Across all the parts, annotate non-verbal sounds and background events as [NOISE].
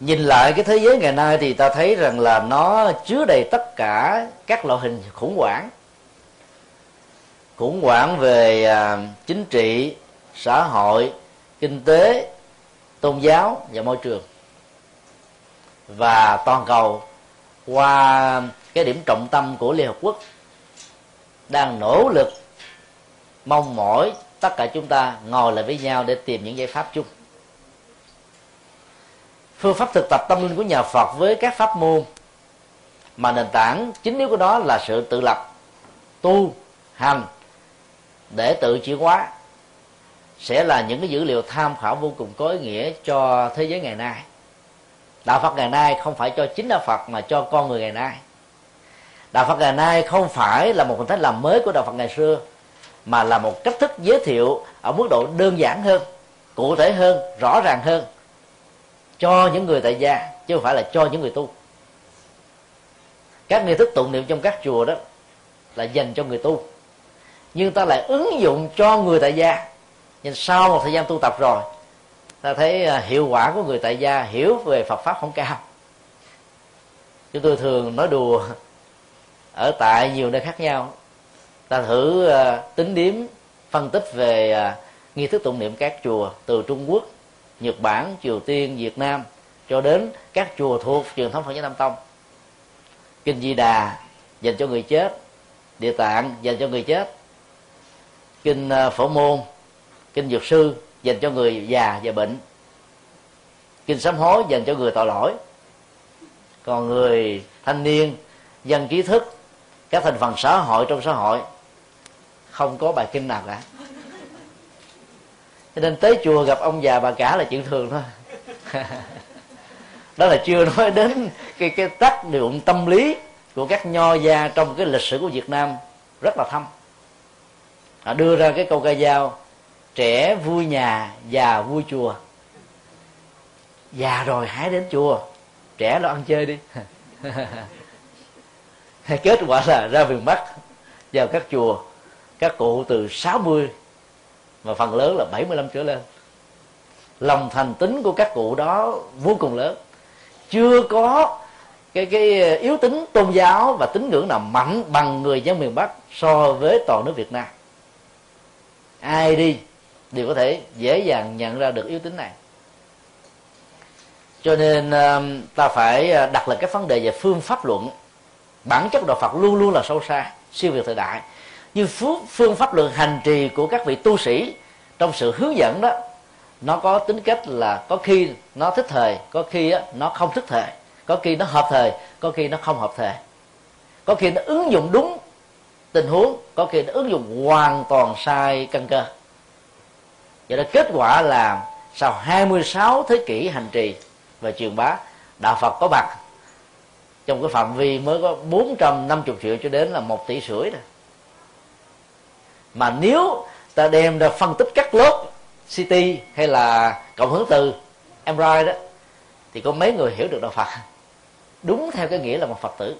nhìn lại cái thế giới ngày nay thì ta thấy rằng là nó chứa đầy tất cả các loại hình khủng hoảng. Khủng hoảng về à, chính trị, xã hội, kinh tế, tôn giáo và môi trường. Và toàn cầu qua cái điểm trọng tâm của liên hợp quốc đang nỗ lực mong mỏi tất cả chúng ta ngồi lại với nhau để tìm những giải pháp chung phương pháp thực tập tâm linh của nhà Phật với các pháp môn mà nền tảng chính yếu của đó là sự tự lập, tu, hành để tự chuyển hóa. Sẽ là những cái dữ liệu tham khảo vô cùng có ý nghĩa cho thế giới ngày nay. Đạo phật ngày nay không phải cho chính đạo phật mà cho con người ngày nay. Đạo phật ngày nay không phải là một hình thức làm mới của đạo phật ngày xưa, mà là một cách thức giới thiệu ở mức độ đơn giản hơn, cụ thể hơn, rõ ràng hơn cho những người tại gia, chứ không phải là cho những người tu. Các nghi thức tụng niệm trong các chùa đó là dành cho người tu. Nhưng ta lại ứng dụng cho người tại gia. Nhưng sau một thời gian tu tập rồi, ta thấy à, hiệu quả của người tại gia, hiểu về Phật pháp không cao. Chúng tôi thường nói đùa ở tại nhiều nơi khác nhau. Ta thử à, tính điếm phân tích về à, nghi thức tụng niệm các chùa từ Trung Quốc. Nhật Bản, Triều Tiên, Việt Nam, cho đến các chùa thuộc truyền thống Phật giáo Nam Tông. Kinh Di Đà dành cho người chết, địa tạng dành cho người chết, kinh ờ, phổ môn, kinh dược sư dành cho người già và bệnh, kinh sám hối dành cho người tội lỗi. Còn người thanh niên dân trí thức, các thành phần xã hội trong xã hội, không có bài kinh nào cả cho nên tới chùa gặp ông già bà cả là chuyện thường thôi. [LAUGHS] Đó là chưa nói đến cái cái tác dụng tâm lý của các nho gia trong cái lịch sử của Việt Nam rất là thâm. Họ đưa ra cái câu ca dao, trẻ vui nhà, già vui chùa. Già rồi hãy đến chùa, trẻ lo ăn chơi đi. [LAUGHS] Kết quả là ra miền bắc, vào các chùa, các cụ từ 60 mà phần lớn là 75 trở lên. Lòng thành tính của các cụ đó vô cùng lớn. Chưa có cái cái yếu tính tôn giáo và tín ngưỡng nào mạnh bằng người dân miền Bắc so với toàn nước Việt Nam. Ai đi đều có thể dễ dàng nhận ra được yếu tính này. Cho nên um, ta phải à, đặt lại cái vấn đề về phương pháp luận. Bản chất đạo Phật luôn luôn là sâu xa, siêu việt thời đại nhưng phương pháp luận hành trì của các vị tu sĩ trong sự hướng dẫn đó, nó có tính cách là có khi nó thích thời, có khi nó không thích thời, có khi nó hợp thời, có khi nó không hợp thời. Có khi nó ứng dụng đúng tình huống, có khi nó ứng dụng hoàn toàn sai căn cơ. Vậy đó, kết quả là sau 26 thế kỷ hành trì và truyền bá, đạo Phật có mặt. Trong cái phạm vi mới có 450 triệu cho đến là một tỷ rưỡi rồi mà nếu ta đem ra phân tích các lớp CT hay là cộng hưởng từ MRI đó, thì có mấy người hiểu được đạo Phật. Đúng theo cái nghĩa là một Phật tử.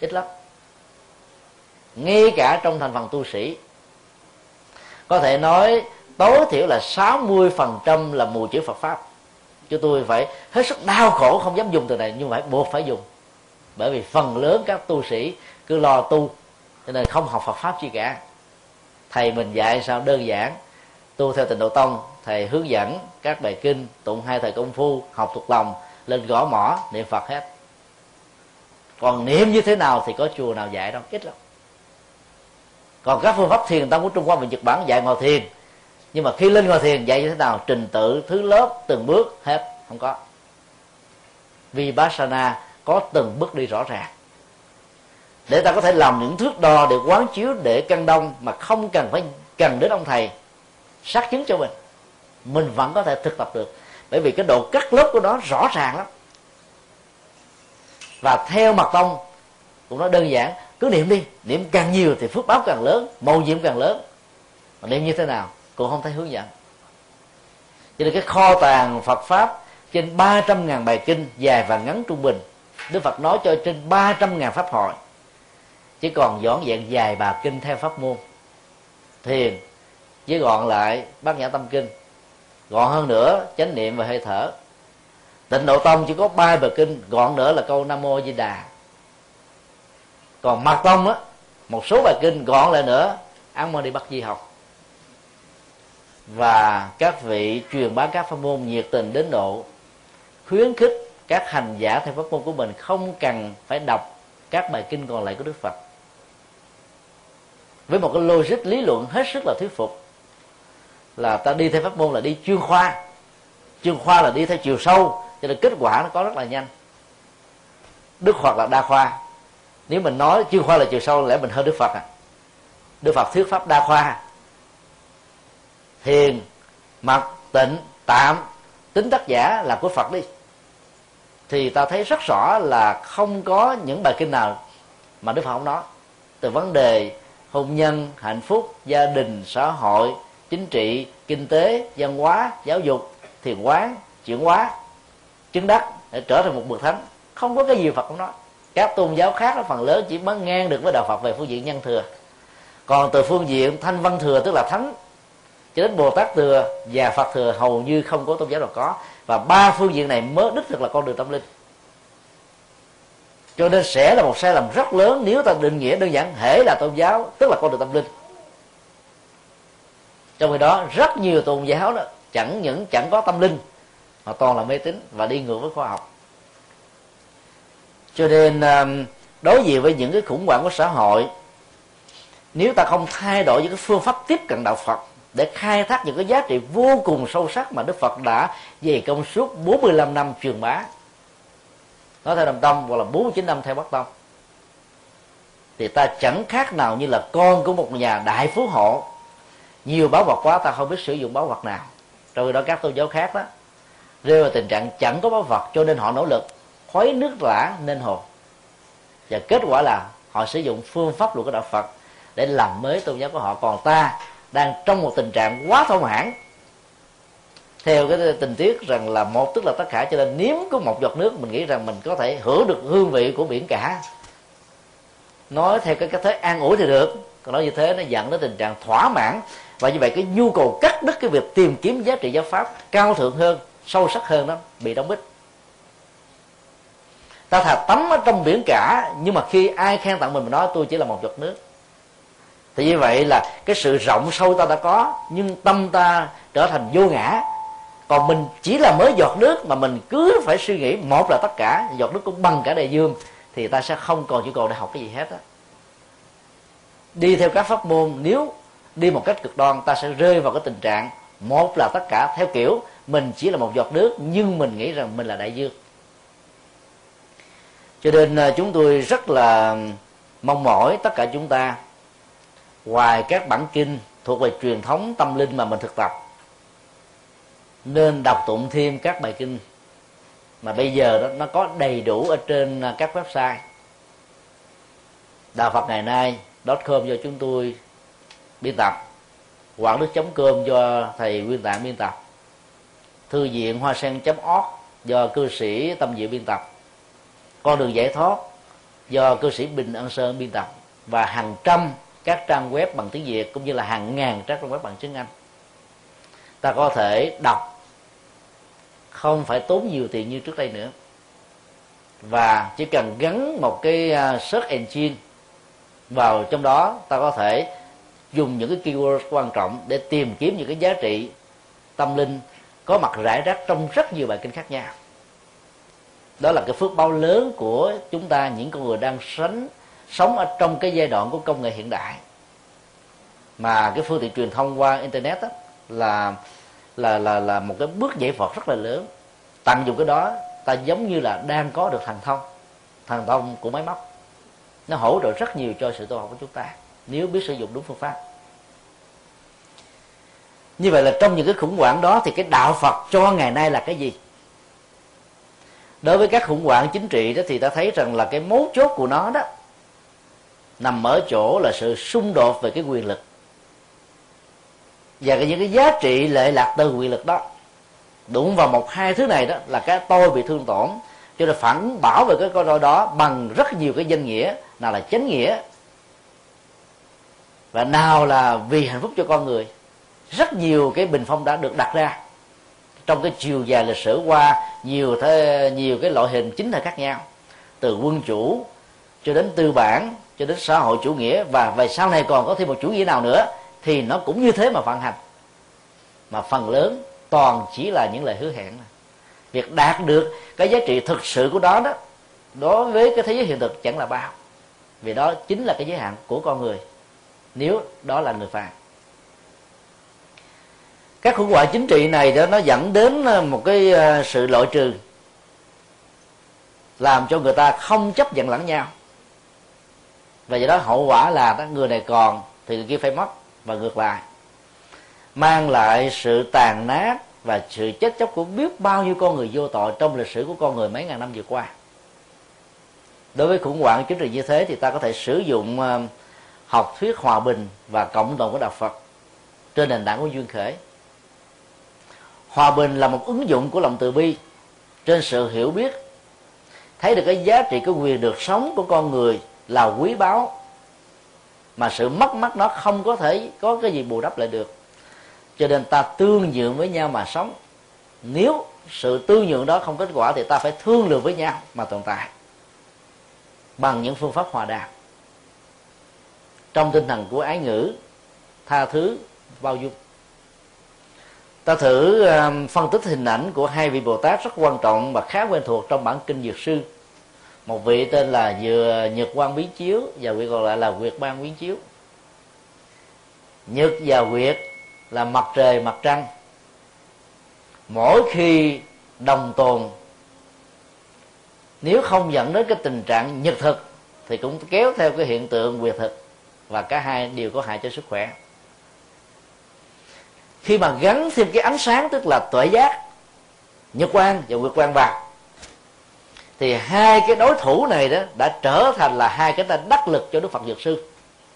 Ít lắm. Ngay cả trong thành phần tu sĩ, có thể nói tối thiểu là 60% là mù chữ Phật pháp. Cho tôi phải hết sức đau khổ không dám dùng từ này, nhưng phải buộc phải dùng. Bởi vì phần lớn các tu sĩ cứ lo tu, cho nên không học Phật pháp chi cả thầy mình dạy sao đơn giản. Tu theo tình độ tông, thầy hướng dẫn các bài kinh, tụng hai thời công phu, học thuộc lòng, lên gõ mỏ niệm phật hết. Còn niệm như thế nào thì có chùa nào dạy đâu, ít lắm. Còn các phương pháp thiền tông của trung hoa và nhật bản dạy ngồi thiền. Nhưng mà khi lên ngồi thiền, dạy như thế nào? Trình tự thứ lớp, từng bước, hết, không có. Vipassana có từng bước đi rõ ràng để ta có thể làm những thước đo để quán chiếu để căn đông mà không cần phải cần đến ông thầy xác chứng cho mình. Mình vẫn có thể thực tập được. Bởi vì cái độ cắt lớp của nó rõ ràng lắm. Và theo mặt tông cũng nói đơn giản, cứ niệm đi, niệm càng nhiều thì phước báo càng lớn, mầu nhiệm càng lớn. Mà niệm như thế nào cũng không thấy hướng dẫn. Cho nên cái kho tàng Phật pháp trên 300 ngàn bài kinh dài và ngắn trung bình, Đức Phật nói cho trên 300 ngàn pháp hội chỉ còn dọn dẹn dài bà kinh theo pháp môn. Thiền với gọn lại bát nhã tâm kinh. Gọn hơn nữa, chánh niệm và hơi thở. Tịnh độ tông chỉ có ba bà kinh, gọn nữa là câu nam mô di đà. Còn mật tông á, một số bài kinh gọn lại nữa ăn mơ đi bắt di học. Và các vị truyền bá các pháp môn nhiệt tình đến độ, khuyến khích các hành giả theo pháp môn của mình không cần phải đọc các bài kinh còn lại của đức phật với một cái logic lý luận hết sức là thuyết phục. Là ta đi theo pháp môn là đi chuyên khoa. Chuyên khoa là đi theo chiều sâu, cho nên kết quả nó có rất là nhanh. Đức phật là đa khoa. Nếu mình nói chuyên khoa là chiều sâu, lẽ mình hơn đức phật à? Đức phật thuyết pháp đa khoa. Thiền mặt tịnh, tạm, tính tác giả là của phật đi. Thì ta thấy rất rõ là không có những bài kinh nào mà đức phật không nói. Từ vấn đề hôn nhân, hạnh phúc, gia đình, xã hội, chính trị, kinh tế, văn hóa, giáo dục thiền quán, chuyển hóa, chứng đắc để trở thành một bậc thánh. Không có cái gì phật không nói. Các tôn giáo khác nó phần lớn chỉ mới ngang được với đạo phật về phương diện nhân thừa. Còn từ phương diện thanh văn thừa tức là thánh, cho đến bồ tát thừa và phật thừa hầu như không có tôn giáo nào có. Và ba phương diện này mới đích thực là con đường tâm linh cho nên sẽ là một sai lầm rất lớn nếu ta định nghĩa đơn giản hễ là tôn giáo, tức là con đường tâm linh. Trong khi đó, rất nhiều tôn giáo đó, chẳng những chẳng có tâm linh, mà toàn là mê tín và đi ngược với khoa học. Cho nên um, đối diện với những cái khủng hoảng của xã hội, nếu ta không thay đổi những cái phương pháp tiếp cận đạo Phật để khai thác những cái giá trị vô cùng sâu sắc mà Đức Phật đã dày công suốt 45 năm truyền bá nói theo đồng tâm hoặc là 49 năm theo Bắc Tông. Thì ta chẳng khác nào như là con của một nhà đại phú hộ. Nhiều báo vật quá ta không biết sử dụng báo vật nào. Rồi đó các tôn giáo khác đó rơi vào tình trạng chẳng có báo vật cho nên họ nỗ lực khuấy nước lã nên hồ và kết quả là họ sử dụng phương pháp luật của đạo Phật để làm mới tôn giáo của họ. Còn ta đang trong một tình trạng quá thông hãn theo cái tình tiết rằng là một, tức là tất cả cho nên nếm có một giọt nước, mình nghĩ rằng mình có thể hưởng được hương vị của biển cả. Nói theo cái cách thế an ủi thì được, còn nói như thế nó dẫn đến tình trạng thỏa mãn. Và như vậy cái nhu cầu cắt đứt cái việc tìm kiếm giá trị giáo pháp cao thượng hơn, sâu sắc hơn đó, bị đóng bít ta thà tắm ở trong biển cả, nhưng mà khi ai khen tặng mình mình nói tôi chỉ là một giọt nước. Thì như vậy là cái sự rộng sâu ta đã có, nhưng tâm ta trở thành vô ngã còn mình chỉ là mới giọt nước mà mình cứ phải suy nghĩ, một là tất cả, giọt nước cũng bằng cả đại dương, thì ta sẽ không còn nhu cầu để học cái gì hết á. Đi theo các pháp môn, nếu đi một cách cực đoan, ta sẽ rơi vào cái tình trạng, một là tất cả theo kiểu, mình chỉ là một giọt nước, nhưng mình nghĩ rằng mình là đại dương. Cho nên à, chúng tôi rất là mong mỏi tất cả chúng ta. Ngoài các bản kinh thuộc về truyền thống tâm linh mà mình thực tập nên đọc tụng thêm các bài kinh. Mà bây giờ đó, nó có đầy đủ ở trên à, các website. Đạo phật ngày nay, com do chúng tôi biên tập. Quản đức chấm cơm do thầy nguyên tạng biên tập. Thư viện hoa sen org do cư sĩ tâm diệu biên tập. Con đường giải thoát do cư sĩ bình an sơn biên tập. Và hàng trăm các trang web bằng tiếng việt cũng như là hàng ngàn các trang web bằng tiếng anh. Ta có thể đọc không phải tốn nhiều tiền như trước đây nữa. Và chỉ cần gắn một cái à, search engine vào trong đó ta có thể dùng những cái keyword quan trọng để tìm kiếm những cái giá trị tâm linh có mặt rải rác trong rất nhiều bài kinh khác nhau. Đó là cái phước báo lớn của chúng ta những con người đang sống sống ở trong cái giai đoạn của công nghệ hiện đại. Mà cái phương tiện truyền thông qua internet đó, là là là là một cái bước giải Phật rất là lớn. Tận dụng cái đó, ta giống như là đang có được thần thông thần thông của máy móc. Nó hỗ trợ rất nhiều cho sự tu học của chúng ta, nếu biết sử dụng đúng phương pháp. Như vậy là trong những cái khủng hoảng đó thì cái đạo phật cho ngày nay là cái gì? Đối với các khủng hoảng chính trị đó thì ta thấy rằng là cái mấu chốt của nó đó nằm ở chỗ là sự xung đột về cái quyền lực và những cái giá trị lệ lạc từ quyền lực đó đụng vào một hai thứ này đó là cái tôi bị thương tổn cho nên phản bảo về cái con nói đó bằng rất nhiều cái danh nghĩa nào là chánh nghĩa. Và nào là vì hạnh phúc cho con người rất nhiều cái bình phong đã được đặt ra trong cái chiều dài lịch sử qua nhiều thế, nhiều cái loại hình chính là khác nhau từ quân chủ cho đến tư bản cho đến xã hội chủ nghĩa và về sau này còn có thêm một chủ nghĩa nào nữa thì nó cũng như thế mà vận hành. Mà phần lớn toàn chỉ là những lời hứa hẹn. Việc đạt được cái giá trị thực sự của đó đó đối với cái thế giới hiện thực chẳng là bao. Vì đó chính là cái giới hạn của con người nếu đó là người phàm. Các khủng hoảng chính trị này đó nó dẫn đến ờ, một cái ờ, sự loại trừ làm cho người ta không chấp nhận lẫn nhau. Và do đó hậu quả là đó, người này còn thì người kia phải mất và ngược lại, mang lại sự tàn nát và sự chết chóc của biết bao nhiêu con người vô tội trong lịch sử của con người mấy ngàn năm vừa qua. Đối với khủng hoảng chính trị như thế thì ta có thể sử dụng ờ, học thuyết hòa bình và cộng đồng của đạo phật trên nền tảng của duyên khởi hòa bình là một ứng dụng của lòng từ bi trên sự hiểu biết, thấy được cái giá trị, cái quyền được sống của con người là quý báu mà sự mất mát nó không có thể có cái gì bù đắp lại được. Cho nên ta tương nhượng với nhau mà sống. Nếu sự tương nhượng đó không kết quả thì ta phải thương lượng với nhau mà tồn tại. Bằng những phương pháp hòa đàm. Trong tinh thần của ái ngữ tha thứ bao dung. Ta thử um, phân tích hình ảnh của hai vị bồ tát rất quan trọng và khá quen thuộc trong bản kinh dược sư một vị tên là vừa nhật quan biến chiếu, và vị còn lại là nguyệt ban biến chiếu. Nhật và nguyệt là mặt trời, mặt trăng. Mỗi khi đồng tồn, nếu không dẫn đến cái tình trạng nhật thực, thì cũng kéo theo cái hiện tượng nguyệt thực, và cả hai đều có hại cho sức khỏe. Khi mà gắn thêm cái ánh sáng, tức là tuệ giác nhật quan và nguyệt quan vào thì hai cái đối thủ này đó đã trở thành là hai cái tên đắc lực cho đức phật dược sư.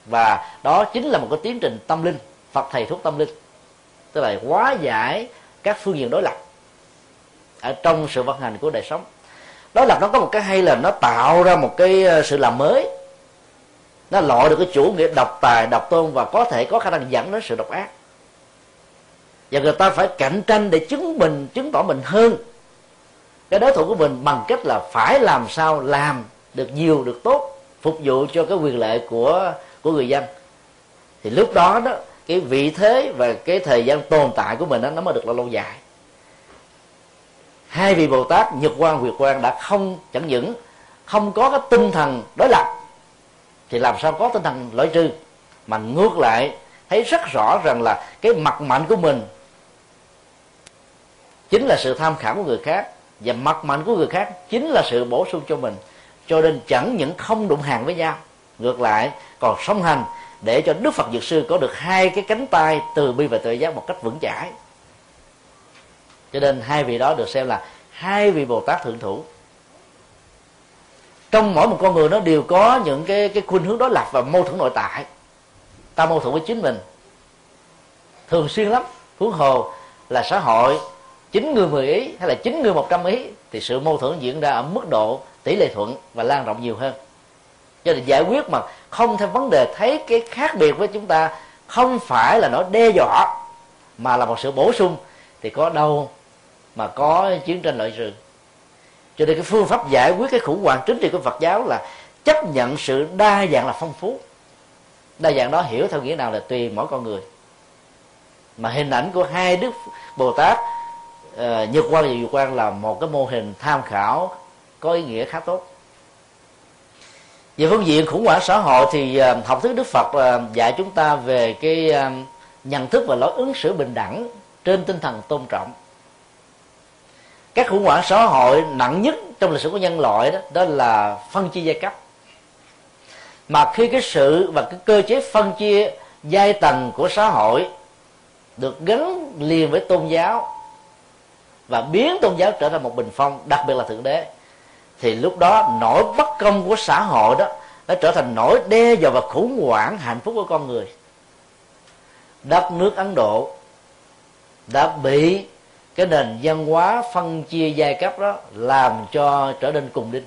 Và đó chính là một cái tiến trình tâm linh, phật thầy thuốc tâm linh. Tức là hóa giải các phương diện đối lập ở trong sự vận hành của đời sống. Đối lập nó có một cái hay là nó tạo ra một cái ờ, sự làm mới. Nó loại được cái chủ nghĩa độc tài, độc tôn và có thể có khả năng dẫn đến sự độc ác. Và người ta phải cạnh tranh để chứng minh chứng tỏ mình hơn cái đối thủ của mình bằng cách là phải làm sao làm được nhiều được tốt phục vụ cho cái quyền lợi của của người dân. Thì lúc đó đó cái vị thế và cái thời gian tồn tại của mình đó, nó mới được là lâu dài. Hai vị bồ tát nhật quan việt quan đã không chẳng những không có cái tinh thần đối lập thì làm sao có tinh thần loại trừ mà ngược lại thấy rất rõ rằng là cái mặt mạnh của mình chính là sự tham khảo của người khác và mặt mạnh của người khác chính là sự bổ sung cho mình. Cho nên chẳng những không đụng hàng với nhau, ngược lại còn song hành để cho đức phật dược sư có được hai cái cánh tay từ bi và tự giác một cách vững chãi. Cho nên hai vị đó được xem là hai vị bồ tát thượng thủ. Trong mỗi một con người nó đều có những cái cái khuynh hướng đối lập và mâu thuẫn nội tại. Ta mâu thuẫn với chính mình. Thường xuyên lắm, huống hồ là xã hội chín người mười ý hay là chín người một trăm ý, thì sự mâu thuẫn diễn ra ở mức độ tỷ lệ thuận và lan rộng nhiều hơn. Cho nên giải quyết mà không theo vấn đề thấy cái khác biệt với chúng ta không phải là nó đe dọa, mà là một sự bổ sung, thì có đâu mà có chiến tranh lợi sự cho nên cái phương pháp giải quyết cái khủng hoảng chính trị của Phật giáo là chấp nhận sự đa dạng là phong phú. Đa dạng đó hiểu theo nghĩa nào là tùy mỗi con người. Mà hình ảnh của hai đức Bồ Tát uh, Nhật quan và Dục quan là một cái mô hình tham khảo có ý nghĩa khá tốt. Về phương diện khủng hoảng xã hội thì uh, học thuyết Đức Phật uh, dạy chúng ta về cái uh, nhận thức và lối ứng xử bình đẳng trên tinh thần tôn trọng. Các khủng hoảng xã hội nặng nhất trong lịch sử của nhân loại đó đó là phân chia giai cấp. Mà khi cái sự và cái cơ chế phân chia giai tầng của xã hội được gắn liền với tôn giáo và biến tôn giáo trở thành một bình phong, đặc biệt là thượng đế. Thì lúc đó, nỗi bất công của xã hội đó nó trở thành nỗi đe dọa và khủng hoảng hạnh phúc của con người. Đất nước ấn độ đã bị cái nền văn hóa phân chia giai cấp đó làm cho trở nên cùng đinh.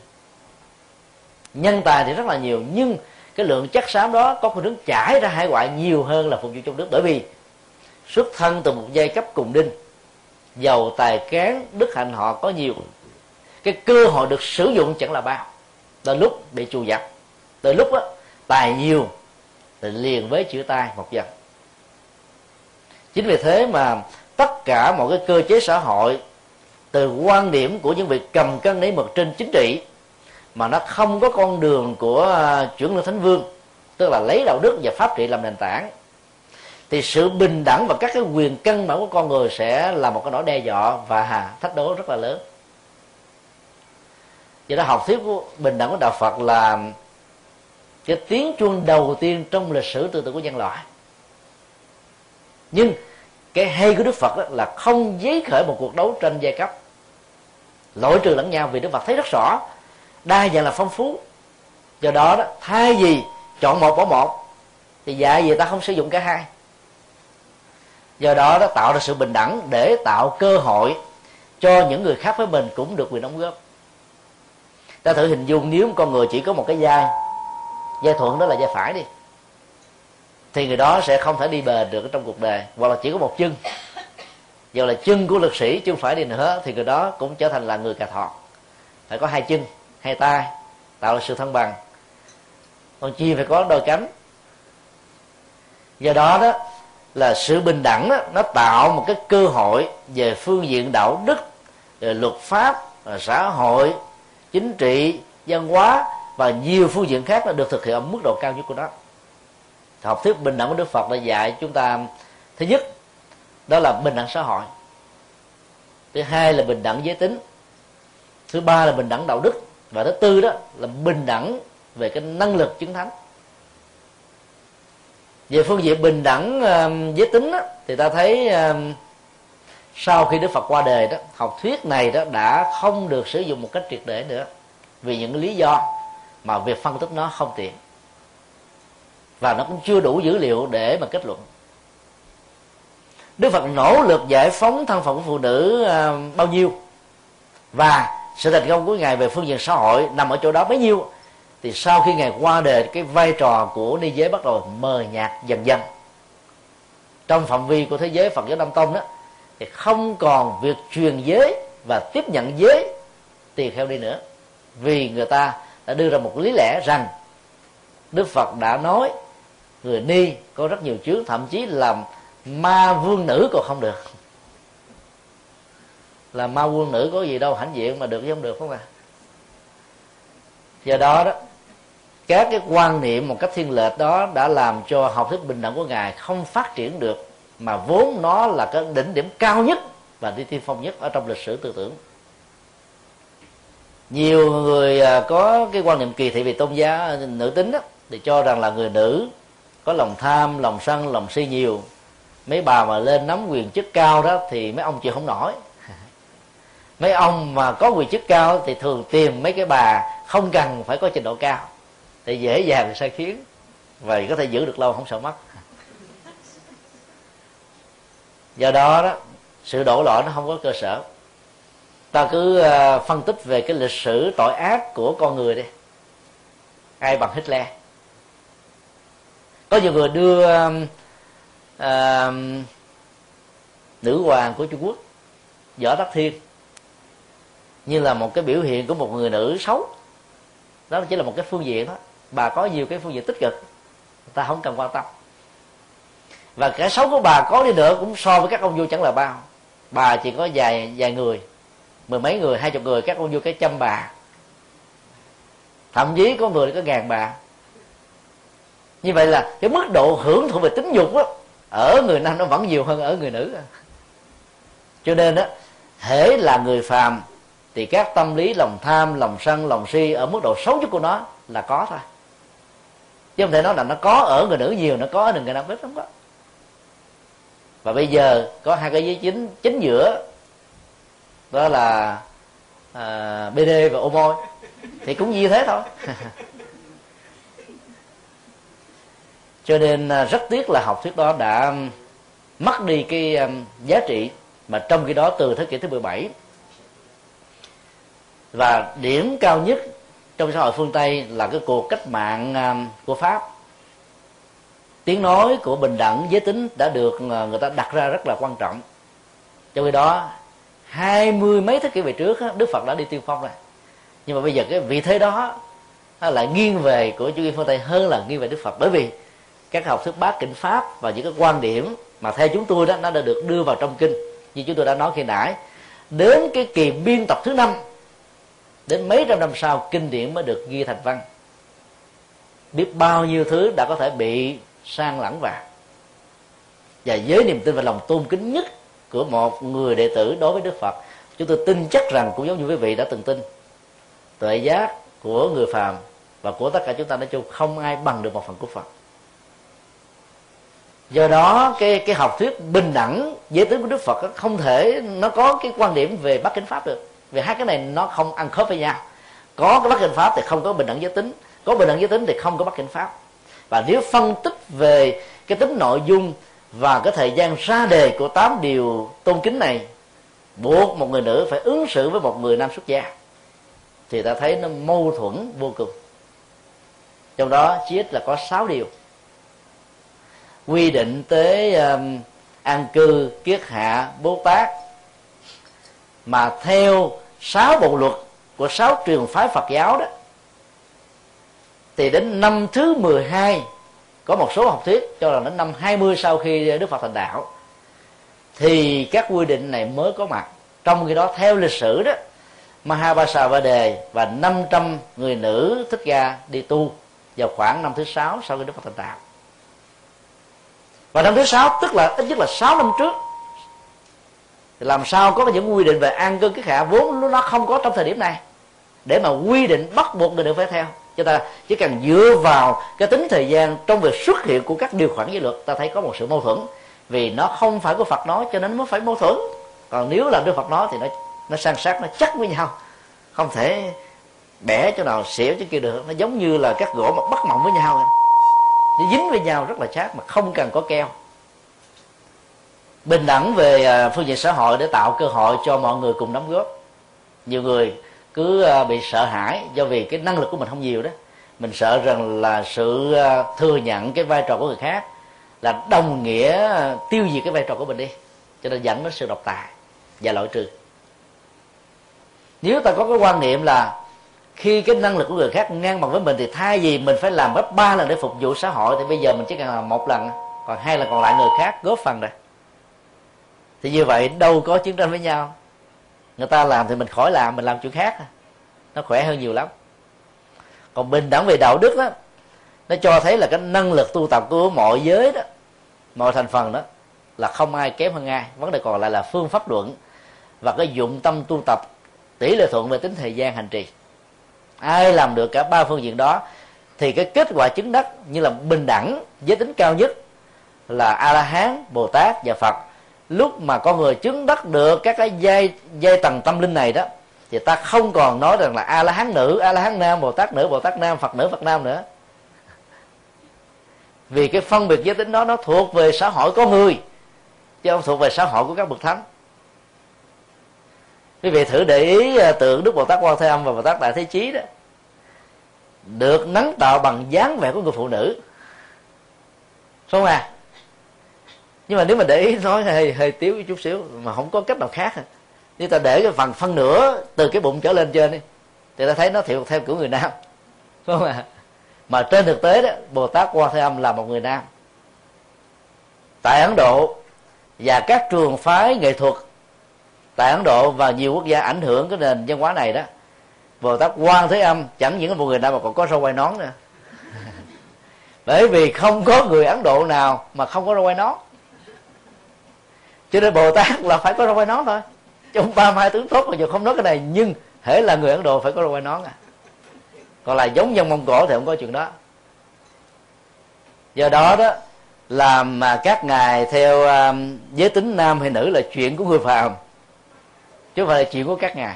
Nhân tài thì rất là nhiều, nhưng cái lượng chất xám đó có khuynh hướng chảy ra hải ngoại nhiều hơn là phục vụ trong nước. Bởi vì xuất thân từ một giai cấp cùng đinh giàu tài cán đức hạnh họ có nhiều. Cái cơ hội được sử dụng chẳng là bao. Tới lúc bị trù dập. Tới lúc đó, tài nhiều thì liền với chữ tai một dần. Chính vì thế mà tất cả mọi cái cơ chế xã hội từ quan điểm của những việc cầm cân lấy mực trên chính trị mà nó không có con đường của à, chuyển lên thánh vương tức là lấy đạo đức và pháp trị làm nền tảng thì sự bình đẳng và các cái quyền căn bản của con người sẽ là một cái nỗi đe dọa và thách đố rất là lớn. Do đó học thuyết của bình đẳng của đạo phật là cái tiếng chuông đầu tiên trong lịch sử tư tưởng của nhân loại. Nhưng cái hay của đức phật đó là không giấy khởi một cuộc đấu tranh giai cấp. Lỗi trừ lẫn nhau vì đức phật thấy rất rõ, đa dạng là phong phú. Do đó đó, thay vì chọn một bỏ một, thì dạy gì ta không sử dụng cả hai do đó nó tạo ra sự bình đẳng để tạo cơ hội cho những người khác với mình cũng được quyền đóng góp. Ta thử hình dung nếu con người chỉ có một cái vai vai thuận đó là vai phải đi, thì người đó sẽ không thể đi bền được trong cuộc đời, hoặc là chỉ có một chân. Dù là chân của lực sĩ chứ không phải đi nữa, thì người đó cũng trở thành là người cà thọ. Phải có hai chân, hai tay, tạo ra sự thăng bằng. Còn chim phải có đôi cánh. Do đó đó là sự bình đẳng đó, nó tạo một cái cơ hội về phương diện đạo đức luật pháp xã hội chính trị văn hóa và nhiều phương diện khác là được thực hiện ở mức độ cao nhất của nó. Học thuyết bình đẳng của đức phật đã dạy chúng ta thứ nhất đó là bình đẳng xã hội. Thứ hai là bình đẳng giới tính. Thứ ba là bình đẳng đạo đức. Và thứ tư đó là bình đẳng về cái năng lực chứng thánh về phương diện bình đẳng uh, giới tính đó, thì ta thấy uh, sau khi đức phật qua đời đó học thuyết này đó đã không được sử dụng một cách triệt để nữa. Vì những lý do mà việc phân tích nó không tiện. Và nó cũng chưa đủ dữ liệu để mà kết luận. Đức phật nỗ lực giải phóng thân phận của phụ nữ uh, bao nhiêu? Và sự thành công của ngài về phương diện xã hội nằm ở chỗ đó bấy nhiêu? Thì sau khi ngài qua đời cái vai trò của ni giới bắt đầu mờ nhạt dần dần. Trong phạm vi của thế giới phật giáo nam tông đó, thì không còn việc truyền giới và tiếp nhận giới tỳ kheo đi nữa. Vì người ta đã đưa ra một lý lẽ rằng đức phật đã nói người ni có rất nhiều chướng, thậm chí làm ma vương nữ còn không được. Là ma vương nữ có gì đâu, hãnh diện mà được chứ không được, không à? Do đó đó các cái quan niệm một cách thiên lệch đó đã làm cho học thuyết bình đẳng của ngài không phát triển được mà vốn nó là cái đỉnh điểm cao nhất và đi tiên phong nhất ở trong lịch sử tư tưởng. Nhiều người à, có cái quan niệm kỳ thị về tôn giáo nữ tính đó, thì cho rằng là người nữ có lòng tham lòng sân lòng si nhiều. Mấy bà mà lên nắm quyền chức cao đó thì mấy ông chịu không nổi. [LAUGHS] Mấy ông mà có quyền chức cao thì thường tìm mấy cái bà không cần phải có trình độ cao thì dễ dàng sai khiến. Và có thể giữ được lâu không sợ mất. Do đó đó sự đổ lỗi nó không có cơ sở. Ta cứ ờ, phân tích về cái lịch sử tội ác của con người đi. Ai bằng Hitler? Có nhiều người đưa uh, nữ hoàng của Trung Quốc võ Đắc Thiên như là một cái biểu hiện của một người nữ xấu. Đó chỉ là một cái phương diện đó bà có nhiều cái phương diện tích cực ta không cần quan tâm. Và cái xấu của bà có đi nữa cũng so với các ông vua chẳng là bao. Bà chỉ có vài vài người mười mấy người hai chục người các ông vua cái trăm bà. Thậm chí có người có ngàn bà. Như vậy là cái mức độ hưởng thụ về tính dục đó, ở người nam nó vẫn nhiều hơn ở người nữ. Cho nên đó hễ là người phàm thì các tâm lý lòng tham lòng sân lòng si ở mức độ xấu nhất của nó là có thôi chứ không thể nói là nó có ở người nữ nhiều nó có ở người nam ít không có và bây giờ có hai cái giới chính chính giữa đó là à, bd và ô môi. Thì cũng như thế thôi. [LAUGHS] Cho nên à, rất tiếc là học thuyết đó đã mất đi cái giá trị mà trong khi đó từ thế kỷ thứ 17 và điểm cao nhất trong xã hội phương tây là cái cuộc cách mạng à, của pháp. Tiếng nói của bình đẳng giới tính đã được à, người ta đặt ra rất là quan trọng. Trong khi đó, hai mươi mấy thế kỷ về trước đức phật đã đi tiên phong rồi. Nhưng mà bây giờ cái vị thế đó lại nghiêng về của chủ nghĩa phương tây hơn là nghiêng về đức phật. Bởi vì các học thuyết bát kinh pháp và những cái quan điểm mà theo chúng tôi đó, nó đã được đưa vào trong kinh. Như chúng tôi đã nói khi nãy, đến cái kỳ biên tập thứ năm đến mấy trăm năm sau, kinh điển mới được ghi thành văn. Biết bao nhiêu thứ đã có thể bị sang lẳng vào. Và với niềm tin và lòng tôn kính nhất của một người đệ tử đối với đức phật, chúng tôi tin chắc rằng cũng giống như quý vị đã từng tin. Tuệ giác của người phàm và của tất cả chúng ta nói chung không ai bằng được một phần của phật. Do đó, cái cái học thuyết bình đẳng giới tính của đức phật không thể, nó có cái quan điểm về bắt kính pháp được vì hai cái này nó không ăn khớp với nhau. Có cái bất kinh pháp thì không có bình đẳng giới tính. Có bình đẳng giới tính thì không có bất kinh pháp. Và nếu phân tích về cái tính nội dung và cái thời gian ra đề của tám điều tôn kính này buộc một người nữ phải ứng xử với một người nam xuất gia thì ta thấy nó mâu thuẫn vô cùng. Trong đó chỉ ít là có sáu điều. Quy định tới um, an cư kiết hạ bố tát mà theo sáu bộ luật của sáu trường phái Phật giáo đó, thì đến năm thứ 12 có một số học thuyết cho rằng đến năm 20 sau khi Đức Phật thành đạo, thì các quy định này mới có mặt. Trong khi đó, theo lịch sử đó Mahabasa và Đề và 500 người nữ thích ca đi tu vào khoảng năm thứ sáu sau khi Đức Phật thành đạo. Và năm thứ sáu, tức là ít nhất là 6 năm trước làm sao có những quy định về an cư cái hạ vốn nó không có trong thời điểm này? Để mà quy định, bắt buộc người được phải theo. Chúng ta chỉ cần dựa vào cái tính thời gian trong việc xuất hiện của các điều khoản giới luật, ta thấy có một sự mâu thuẫn. Vì nó không phải của Phật nói cho nên mới phải mâu thuẫn. Còn nếu là Đức Phật nói thì nó nó san sát, nó chắc với nhau. Không thể bẻ chỗ nào xỉu chỗ kia được. Nó giống như là các gỗ mà bắt mộng với nhau. Nó dính với nhau rất là chắc mà không cần có keo bình đẳng về à, phương diện xã hội để tạo cơ hội cho mọi người cùng đóng góp. Nhiều người cứ à, bị sợ hãi do vì cái năng lực của mình không nhiều đó. Mình sợ rằng là sự à, thừa nhận cái vai trò của người khác là đồng nghĩa tiêu diệt cái vai trò của mình đi, cho nên dẫn đến sự độc tài và loại trừ. Nếu ta có cái quan niệm là khi cái năng lực của người khác ngang bằng với mình thì thay vì mình phải làm gấp ba lần để phục vụ xã hội thì bây giờ mình chỉ cần làm một lần, còn hai lần còn lại người khác góp phần rồi thì như vậy đâu có chiến tranh với nhau. Người ta làm thì mình khỏi làm, mình làm chuyện khác. Nó khỏe hơn nhiều lắm. Còn bình đẳng về đạo đức đó, nó cho thấy là cái năng lực tu tập của mọi giới đó, mọi thành phần đó, là không ai kém hơn ai. Vấn đề còn lại là phương pháp luận và cái dụng tâm tu tập, tỷ lệ thuận về tính thời gian hành trì. Ai làm được cả ba phương diện đó, thì cái kết quả chứng đắc như là bình đẳng, giới tính cao nhất là a la hán, bồ tát và phật lúc mà con người chứng đắc được các cái dây dây tầng tâm linh này đó, thì ta không còn nói rằng là a la hán nữ a la hán nam bồ tát nữ bồ tát nam, phật nữ, phật nam nữa. Vì cái phân biệt giới tính đó, nó thuộc về xã hội có người, chứ không thuộc về xã hội của các bậc thánh. Quý vị thử để ý à, tượng đức bồ tát quan thế âm và bồ tát đại thế chí đó, được nắng tạo bằng dáng vẻ của người phụ nữ. Không à nhưng mà nếu mà để ý nói hơi hơi tiếu chút xíu, mà không có cách nào khác như ta để cái phần phân nửa từ cái bụng trở lên trên đi, thì ta thấy nó thiệu theo kiểu người nam. [LAUGHS] Đúng không ạ? Mà trên thực tế đó, bồ tát quan thế âm là một người nam. Tại ấn độ và các trường phái nghệ thuật tại ấn độ và nhiều quốc gia ảnh hưởng cái nền văn hóa này đó, bồ tát quan thế âm chẳng những là một người nam mà còn có râu quai nón nữa. [LAUGHS] Bởi vì không có người ấn độ nào mà không có râu quai nón cho nên bồ tát là phải có râu quai nón thôi. Trong ba mai tướng tốt mà dù không nói cái này nhưng hễ là người ấn độ phải có râu quai nón à. Còn là giống dân mông cổ thì không có chuyện đó. Do đó đó làm mà các ngài theo um, giới tính nam hay nữ là chuyện của người phàm chứ không phải là chuyện của các ngài.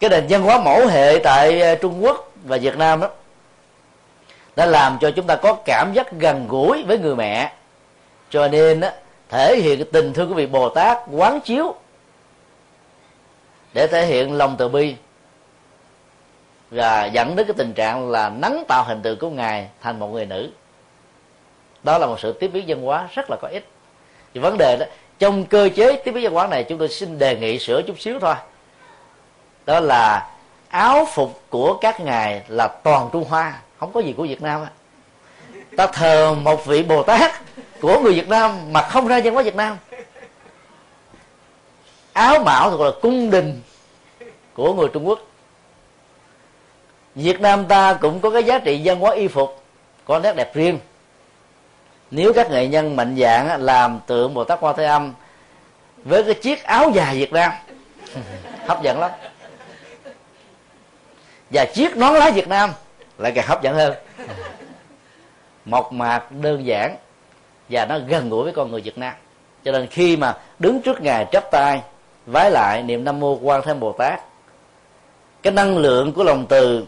Cái nền văn hóa mẫu hệ tại uh, trung quốc và việt nam đó đã làm cho chúng ta có cảm giác gần gũi với người mẹ. Cho nên đó, thể hiện cái tình thương của vị bồ tát quán chiếu để thể hiện lòng từ bi và dẫn đến cái tình trạng là nắng tạo hình tượng của ngài thành một người nữ. Đó là một sự tiếp biến văn hóa rất là có ích. Thì vấn đề đó, trong cơ chế tiếp biến văn hóa này chúng tôi xin đề nghị sửa chút xíu thôi. Đó là áo phục của các ngài là toàn trung hoa, không có gì của việt nam ta thờ một vị bồ tát của người việt nam mà không ra văn hóa việt nam. Áo mão thì gọi là cung đình của người trung quốc. Việt nam ta cũng có cái giá trị văn hóa y phục, có nét đẹp riêng. Nếu các nghệ nhân mạnh dạng làm tượng bồ tát quan thế âm với cái chiếc áo dài việt nam, [LAUGHS] hấp dẫn lắm. Và chiếc nón lá việt nam lại càng hấp dẫn hơn. Mộc mạc, đơn giản và nó gần gũi với con người việt nam. Cho nên khi mà đứng trước ngài chắp tay, vái lại niệm nam mô quan thế bồ tát, cái năng lượng của lòng từ,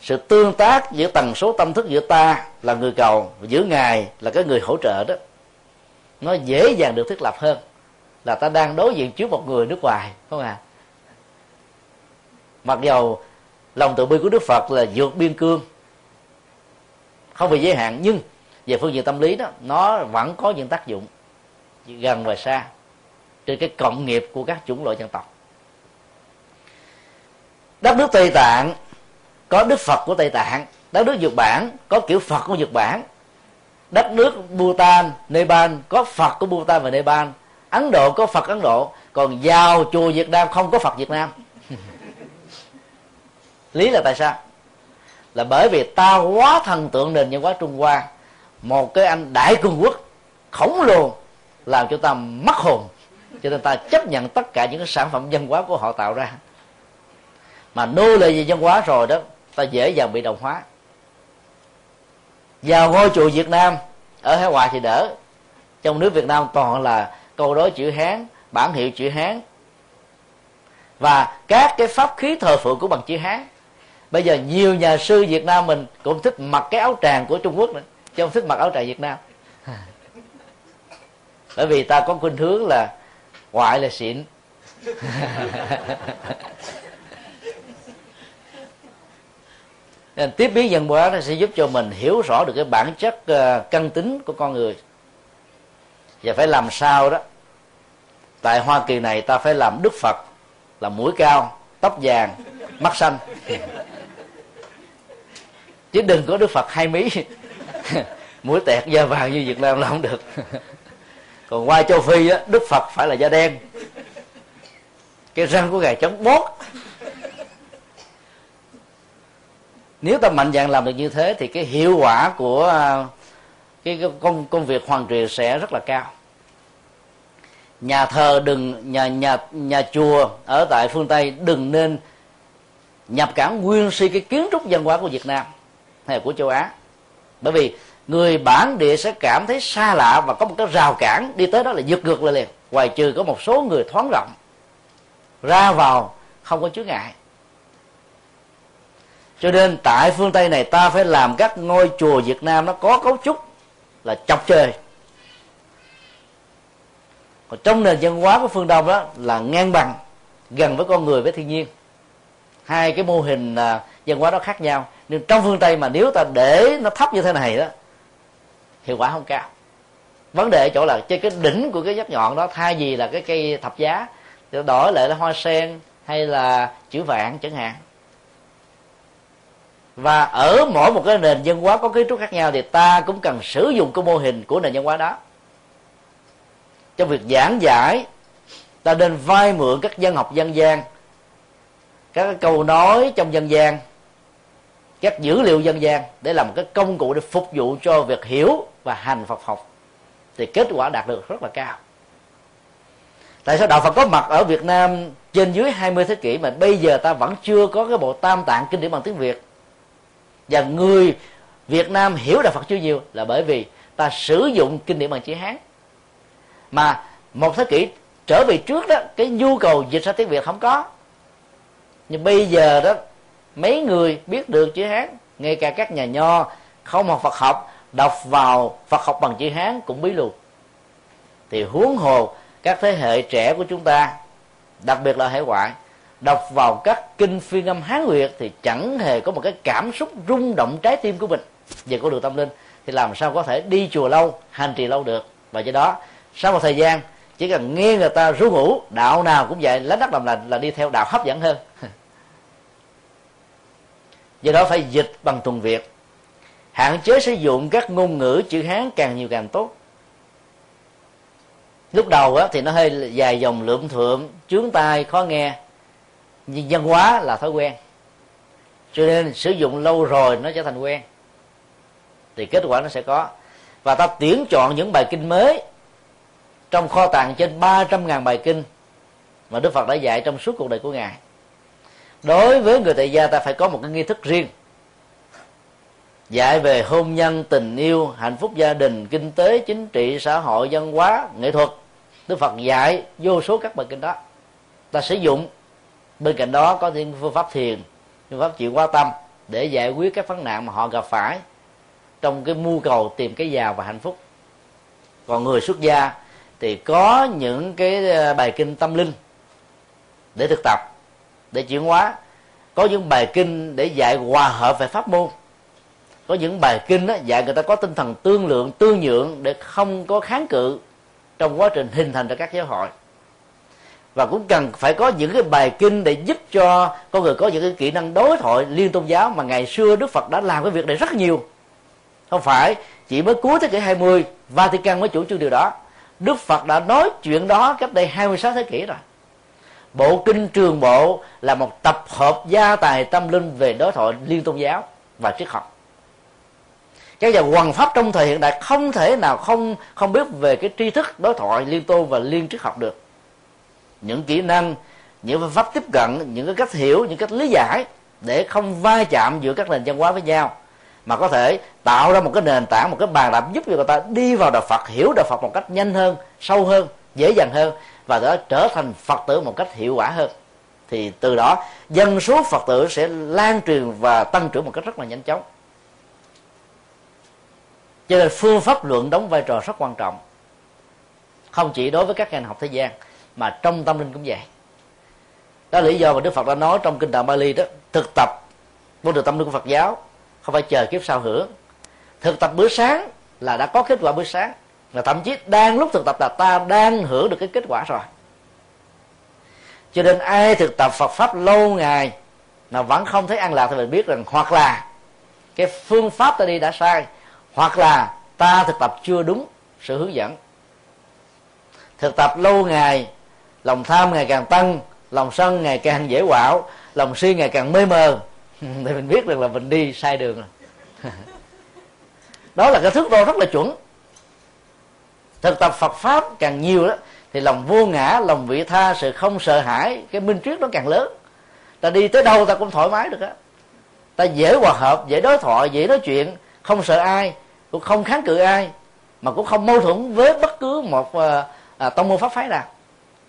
sự tương tác giữa tần số tâm thức giữa ta là người cầu và giữa ngài là cái người hỗ trợ đó, nó dễ dàng được thiết lập hơn là ta đang đối diện trước một người nước ngoài, không à mặc dầu lòng từ bi của đức phật là vượt biên cương, không bị giới hạn, nhưng về phương diện tâm lý đó, nó vẫn có những tác dụng gần và xa trên cái cộng nghiệp của các chủng loại dân tộc. Đất nước tây tạng, có đức phật của tây tạng, đất nước nhật bản, có kiểu phật của nhật bản. Đất nước bhutan, nepal, có phật của bhutan và nepal. Ấn độ có phật ấn độ, còn vào chùa việt nam không có phật việt nam. [LAUGHS] Lý là tại sao? Là bởi vì ta quá thần tượng nền văn hóa trung hoa một cái anh đại cường quốc, khổng lồ, làm cho ta mất hồn. Cho nên ta chấp nhận tất cả những cái sản phẩm văn hóa của họ tạo ra. Mà nô lệ về văn hóa rồi đó, ta dễ dàng bị đồng hóa. Vào ngôi chùa Việt Nam, ở Hải Ngoại thì đỡ. Trong nước Việt Nam toàn là câu đối chữ Hán, bản hiệu chữ Hán. Và các cái pháp khí thờ phượng của bằng chữ Hán. Bây giờ nhiều nhà sư Việt Nam mình cũng thích mặc cái áo tràng của Trung Quốc nữa chứ không thích mặc áo trại Việt Nam. Bởi vì ta có khuynh hướng là ngoại là xịn. Nên tiếp biến dân hóa nó sẽ giúp cho mình hiểu rõ được cái bản chất ờ, căn tính của con người. Và phải làm sao đó, tại hoa kỳ này ta phải làm đức phật, là mũi cao, tóc vàng, mắt xanh. Chứ đừng có đức phật hai mí. [LAUGHS] mũi tẹt da vàng như việt nam là không được. [LAUGHS] Còn qua châu phi á đức phật phải là da đen. Cái răng của ngài chống bốt. Nếu ta mạnh dạn làm được như thế thì cái hiệu quả của à, cái, công công việc hoàn truyền sẽ rất là cao. Nhà thờ đừng nhà nhà nhà chùa ở tại phương tây đừng nên nhập cản nguyên si cái kiến trúc văn hóa của việt nam hay của châu á bởi vì người bản địa sẽ cảm thấy xa lạ và có một cái rào cản đi tới đó là giật ngược lại liền. Ngoài trừ có một số người thoáng rộng, ra vào, không có chướng ngại. Cho nên tại phương tây này ta phải làm các ngôi chùa việt nam nó có cấu trúc là chọc trời. Còn trong nền văn hóa của phương đông đó là ngang bằng, gần với con người với thiên nhiên. Hai cái mô hình à, văn hóa đó khác nhau nhưng trong phương tây mà nếu ta để nó thấp như thế này đó, hiệu quả không cao. Vấn đề ở chỗ là trên cái đỉnh của cái giác nhọn đó, thay vì là cái cây thập giá, thì đổi lại là hoa sen hay là chữ vạn chẳng hạn. Và ở mỗi một cái nền văn hóa có kiến trúc khác nhau thì ta cũng cần sử dụng cái mô hình của nền văn hóa đó. Trong việc giảng giải, ta nên vay mượn các dân học dân gian, các câu nói trong dân gian các dữ liệu dân gian để làm một cái công cụ để phục vụ cho việc hiểu và hành Phật học, thì kết quả đạt được rất là cao. Tại sao đạo Phật có mặt ở Việt Nam trên dưới 20 thế kỷ mà bây giờ ta vẫn chưa có cái bộ tam tạng kinh điển bằng tiếng Việt? Và người Việt Nam hiểu đạo Phật chưa nhiều là bởi vì ta sử dụng kinh điển bằng chữ Hán. Mà một thế kỷ trở về trước đó, cái nhu cầu dịch ra tiếng Việt không có. Nhưng bây giờ đó mấy người biết được chữ hán, ngay cả các nhà nho không học phật học, đọc vào phật học bằng chữ hán cũng bí luôn. Thì huống hồ, các thế hệ trẻ của chúng ta, đặc biệt là hải ngoại, đọc vào các kinh phiên âm hán nguyệt thì chẳng hề có một cái cảm xúc rung động trái tim của mình. Về con đường tâm linh thì làm sao có thể đi chùa lâu, hành trì lâu được? Và do đó, sau một thời gian, chỉ cần nghe người ta ru ngủ, đạo nào cũng vậy lấy đất làm lành là đi theo đạo hấp dẫn hơn. [LAUGHS] do đó phải dịch bằng tuần việt. Hạn chế sử dụng các ngôn ngữ chữ hán càng nhiều càng tốt. Lúc đầu á, thì nó hơi dài dòng lượm thượm chướng tai khó nghe. Nhưng văn hóa là thói quen. Cho nên sử dụng lâu rồi nó trở thành quen. Thì kết quả nó sẽ có. Và ta tuyển chọn những bài kinh mới. Trong kho tàng trên 300.000 bài kinh mà Đức Phật đã dạy trong suốt cuộc đời của Ngài đối với người tại gia ta phải có một cái nghi thức riêng. Dạy về hôn nhân, tình yêu, hạnh phúc gia đình, kinh tế, chính trị, xã hội, văn hóa, nghệ thuật. Đức phật dạy vô số các bài kinh đó. Ta sử dụng. Bên cạnh đó có những phương pháp thiền, phương pháp chịu quá tâm để giải quyết các vấn nạn mà họ gặp phải trong cái mưu cầu tìm cái giàu và hạnh phúc. Còn người xuất gia thì có những cái ờ, bài kinh tâm linh để thực tập để chuyển hóa. Có những bài kinh để dạy hòa hợp về pháp môn. Có những bài kinh đó, dạy người ta có tinh thần tương lượng tương nhượng để không có kháng cự trong quá trình hình thành ra các giáo hội. Và cũng cần phải có những cái bài kinh để giúp cho con người có những cái kỹ năng đối thoại liên tôn giáo mà ngày xưa Đức Phật đã làm cái việc này rất nhiều. Không phải chỉ mới cuối thế kỷ 20 Vatican mới chủ trương điều đó. Đức Phật đã nói chuyện đó cách đây 26 thế kỷ rồi. Bộ kinh trường bộ là một tập hợp gia tài tâm linh về đối thoại liên tôn giáo và triết học. Các nhà hoàng pháp trong thời hiện đại không thể nào không không biết về cái tri thức đối thoại liên tôn và liên triết học được. Những kỹ năng, những phương pháp tiếp cận, những cái cách hiểu, những cách lý giải để không va chạm giữa các nền văn hóa với nhau, mà có thể tạo ra một cái nền tảng, một cái bàn đạp giúp cho người ta đi vào đạo Phật, hiểu đạo Phật một cách nhanh hơn, sâu hơn dễ dàng hơn và đó trở thành Phật tử một cách hiệu quả hơn. Thì từ đó, dân số Phật tử sẽ lan truyền và tăng trưởng một cách rất là nhanh chóng. Cho nên phương pháp luận đóng vai trò rất quan trọng. Không chỉ đối với các ngành học thế gian, mà trong tâm linh cũng vậy. Đó là lý do mà đức phật đã nói trong kinh tạng bali đó, thực tập môn được tâm linh của phật giáo, không phải chờ kiếp sau hưởng. Thực tập bữa sáng là đã có kết quả bữa sáng là thậm chí đang lúc thực tập là ta đang hưởng được cái kết quả rồi. Cho nên ai thực tập Phật pháp lâu ngày mà vẫn không thấy an lạc thì mình biết rằng hoặc là cái phương pháp ta đi đã sai, hoặc là ta thực tập chưa đúng sự hướng dẫn. Thực tập lâu ngày, lòng tham ngày càng tăng, lòng sân ngày càng dễ quạo, lòng si ngày càng mê mờ, [LAUGHS] thì mình biết được là mình đi sai đường rồi. [LAUGHS] Đó là cái thước đo rất là chuẩn thực tập Phật pháp càng nhiều đó thì lòng vô ngã lòng vị tha sự không sợ hãi cái minh triết nó càng lớn. Ta đi tới đâu ta cũng thoải mái được á. Ta dễ hòa hợp dễ đối thoại dễ nói chuyện không sợ ai cũng không kháng cự ai mà cũng không mâu thuẫn với bất cứ một à, à, tông môn pháp phái nào.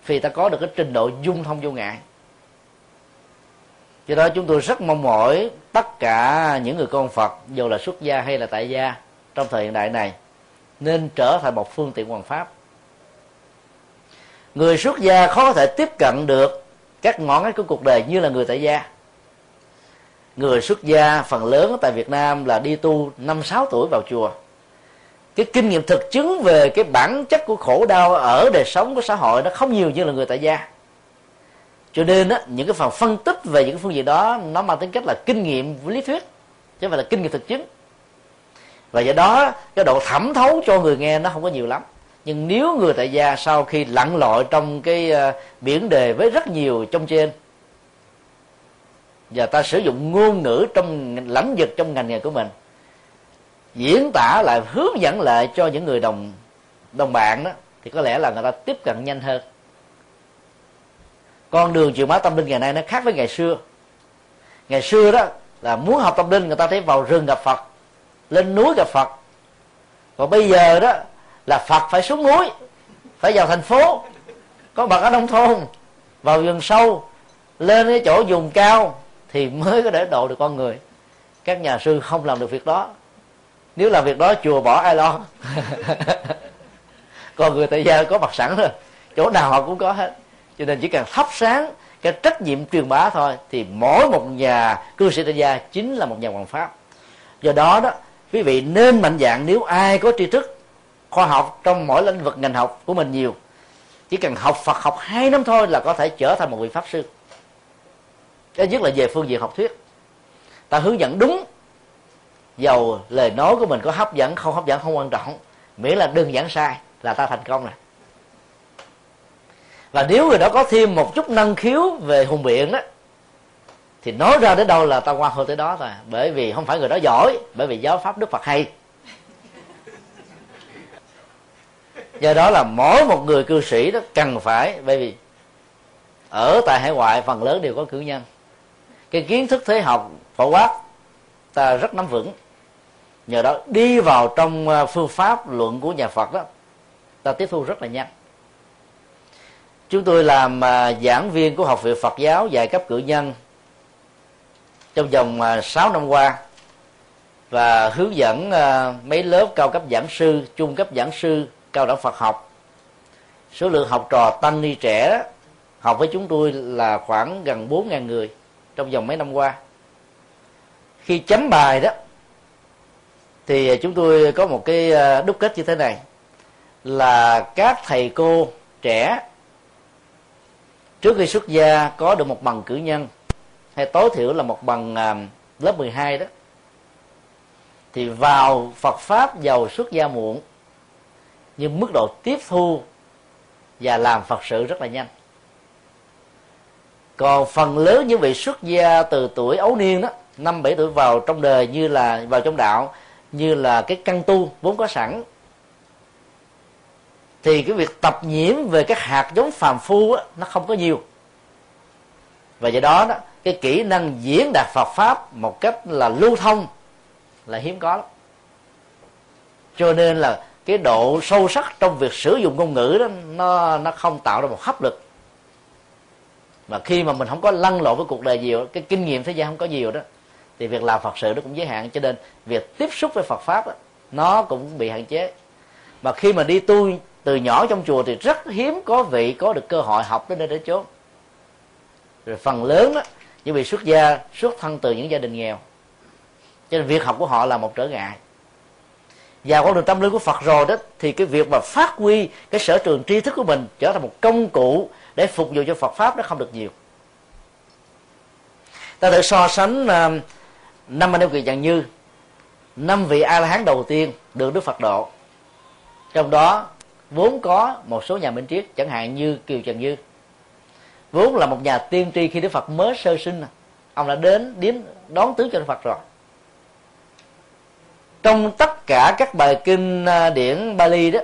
Vì ta có được cái trình độ dung thông vô ngại. Do đó chúng tôi rất mong mỏi tất cả những người con phật dù là xuất gia hay là tại gia trong thời hiện đại này nên trở thành một phương tiện hoàn pháp. Người xuất gia khó có thể tiếp cận được các ngõ ngách của cuộc đời như là người tại gia. Người xuất gia phần lớn tại Việt Nam là đi tu năm sáu tuổi vào chùa. Cái kinh nghiệm thực chứng về cái bản chất của khổ đau ở đời sống của xã hội nó không nhiều như là người tại gia. Cho nên á, những cái phần phân tích về những phương diện đó nó mang tính cách là kinh nghiệm lý thuyết chứ không phải là kinh nghiệm thực chứng và do đó, cái độ thẩm thấu cho người nghe nó không có nhiều lắm. Nhưng nếu người tại gia sau khi lặn lội trong cái ờ, biển đề với rất nhiều trong trên, và ta sử dụng ngôn ngữ trong lãnh vực trong ngành nghề của mình, diễn tả lại, hướng dẫn lại cho những người đồng đồng bạn đó, thì có lẽ là người ta tiếp cận nhanh hơn. Con đường truyền bá tâm linh ngày nay nó khác với ngày xưa. Ngày xưa đó là muốn học tâm linh, người ta thấy vào rừng gặp phật lên núi gặp phật. Còn bây giờ đó là phật phải xuống núi, phải vào thành phố, có bậc ở nông thôn, vào rừng sâu, lên cái chỗ vùng cao thì mới có thể độ được con người. Các nhà sư không làm được việc đó. Nếu làm việc đó, chùa bỏ ai lo? [LAUGHS] Còn người tại gia có mặt sẵn rồi, chỗ nào họ cũng có hết. Cho nên chỉ cần thắp sáng cái trách nhiệm truyền bá thôi, thì mỗi một nhà cư sĩ tại gia chính là một nhà hoàng pháp. Do đó đó quý vị nên mạnh dạng nếu ai có tri thức, khoa học trong mỗi lĩnh vực ngành học của mình nhiều, chỉ cần học phật học hai năm thôi là có thể trở thành một vị pháp sư. Cái nhất là về phương diện học thuyết. Ta hướng dẫn đúng dầu lời nói của mình có hấp dẫn, không hấp dẫn không quan trọng. Miễn là đừng giảng sai là ta thành công rồi. Và nếu người đó có thêm một chút năng khiếu về hùng biện đó thì nói ra đến đâu là ta quan hơn tới đó thôi. Bởi vì không phải người đó giỏi, bởi vì giáo pháp đức phật hay. Do đó là mỗi một người cư sĩ đó cần phải, bởi vì ở tại hải ngoại phần lớn đều có cử nhân. Cái kiến thức thế học phổ quát ta rất nắm vững. Nhờ đó đi vào trong ờ, phương pháp luận của nhà phật đó, ta tiếp thu rất là nhanh. Chúng tôi làm ờ, giảng viên của học viện phật giáo dạy cấp cử nhân trong vòng à, 6 năm qua và hướng dẫn à, mấy lớp cao cấp giảng sư, trung cấp giảng sư cao đẳng phật học. Số lượng học trò tăng ni trẻ học với chúng tôi là khoảng gần 4.000 người trong vòng mấy năm qua. Khi chấm bài đó, thì chúng tôi có một cái à, đúc kết như thế này, là các thầy cô trẻ trước khi xuất gia có được một bằng cử nhân hay tối thiểu là một bằng à, lớp 12 đó. Thì vào Phật pháp giàu xuất gia muộn nhưng mức độ tiếp thu và làm Phật sự rất là nhanh. Còn phần lớn những vị xuất gia từ tuổi ấu niên đó năm bảy tuổi vào trong đời như là vào trong đạo như là cái căn tu vốn có sẵn. Thì cái việc tập nhiễm về các hạt giống phàm phu đó, nó không có nhiều. Và do đó đó cái kỹ năng diễn đạt Phật pháp một cách là lưu thông là hiếm có lắm. Cho nên là cái độ sâu sắc trong việc sử dụng ngôn ngữ đó nó nó không tạo ra một hấp lực. Mà khi mà mình không có lăn lộn với cuộc đời nhiều cái kinh nghiệm thế gian không có nhiều đó thì việc làm phật sự nó cũng giới hạn. Cho nên việc tiếp xúc với phật pháp đó, nó cũng bị hạn chế. Mà khi mà đi tu từ nhỏ trong chùa thì rất hiếm có vị có được cơ hội học đến nơi đến chốn. Rồi phần lớn đó những vị xuất gia, xuất thân từ những gia đình nghèo. Cho nên việc học của họ là một trở ngại. Và con đường tâm linh của Phật rồi đó, thì cái việc mà phát huy cái sở trường tri thức của mình trở thành một công cụ để phục vụ cho Phật pháp nó không được nhiều. Ta thử so sánh à, năm anh em kỳ dạng như, năm vị a la hán đầu tiên được đức phật độ. Trong đó, vốn có một số nhà minh triết, chẳng hạn như kiều trần như vốn là một nhà tiên tri khi đức phật mới sơ sinh. Ông đã đến điếm đón tướng cho đức phật rồi. Trong tất cả các bài kinh à, điển Bali đó,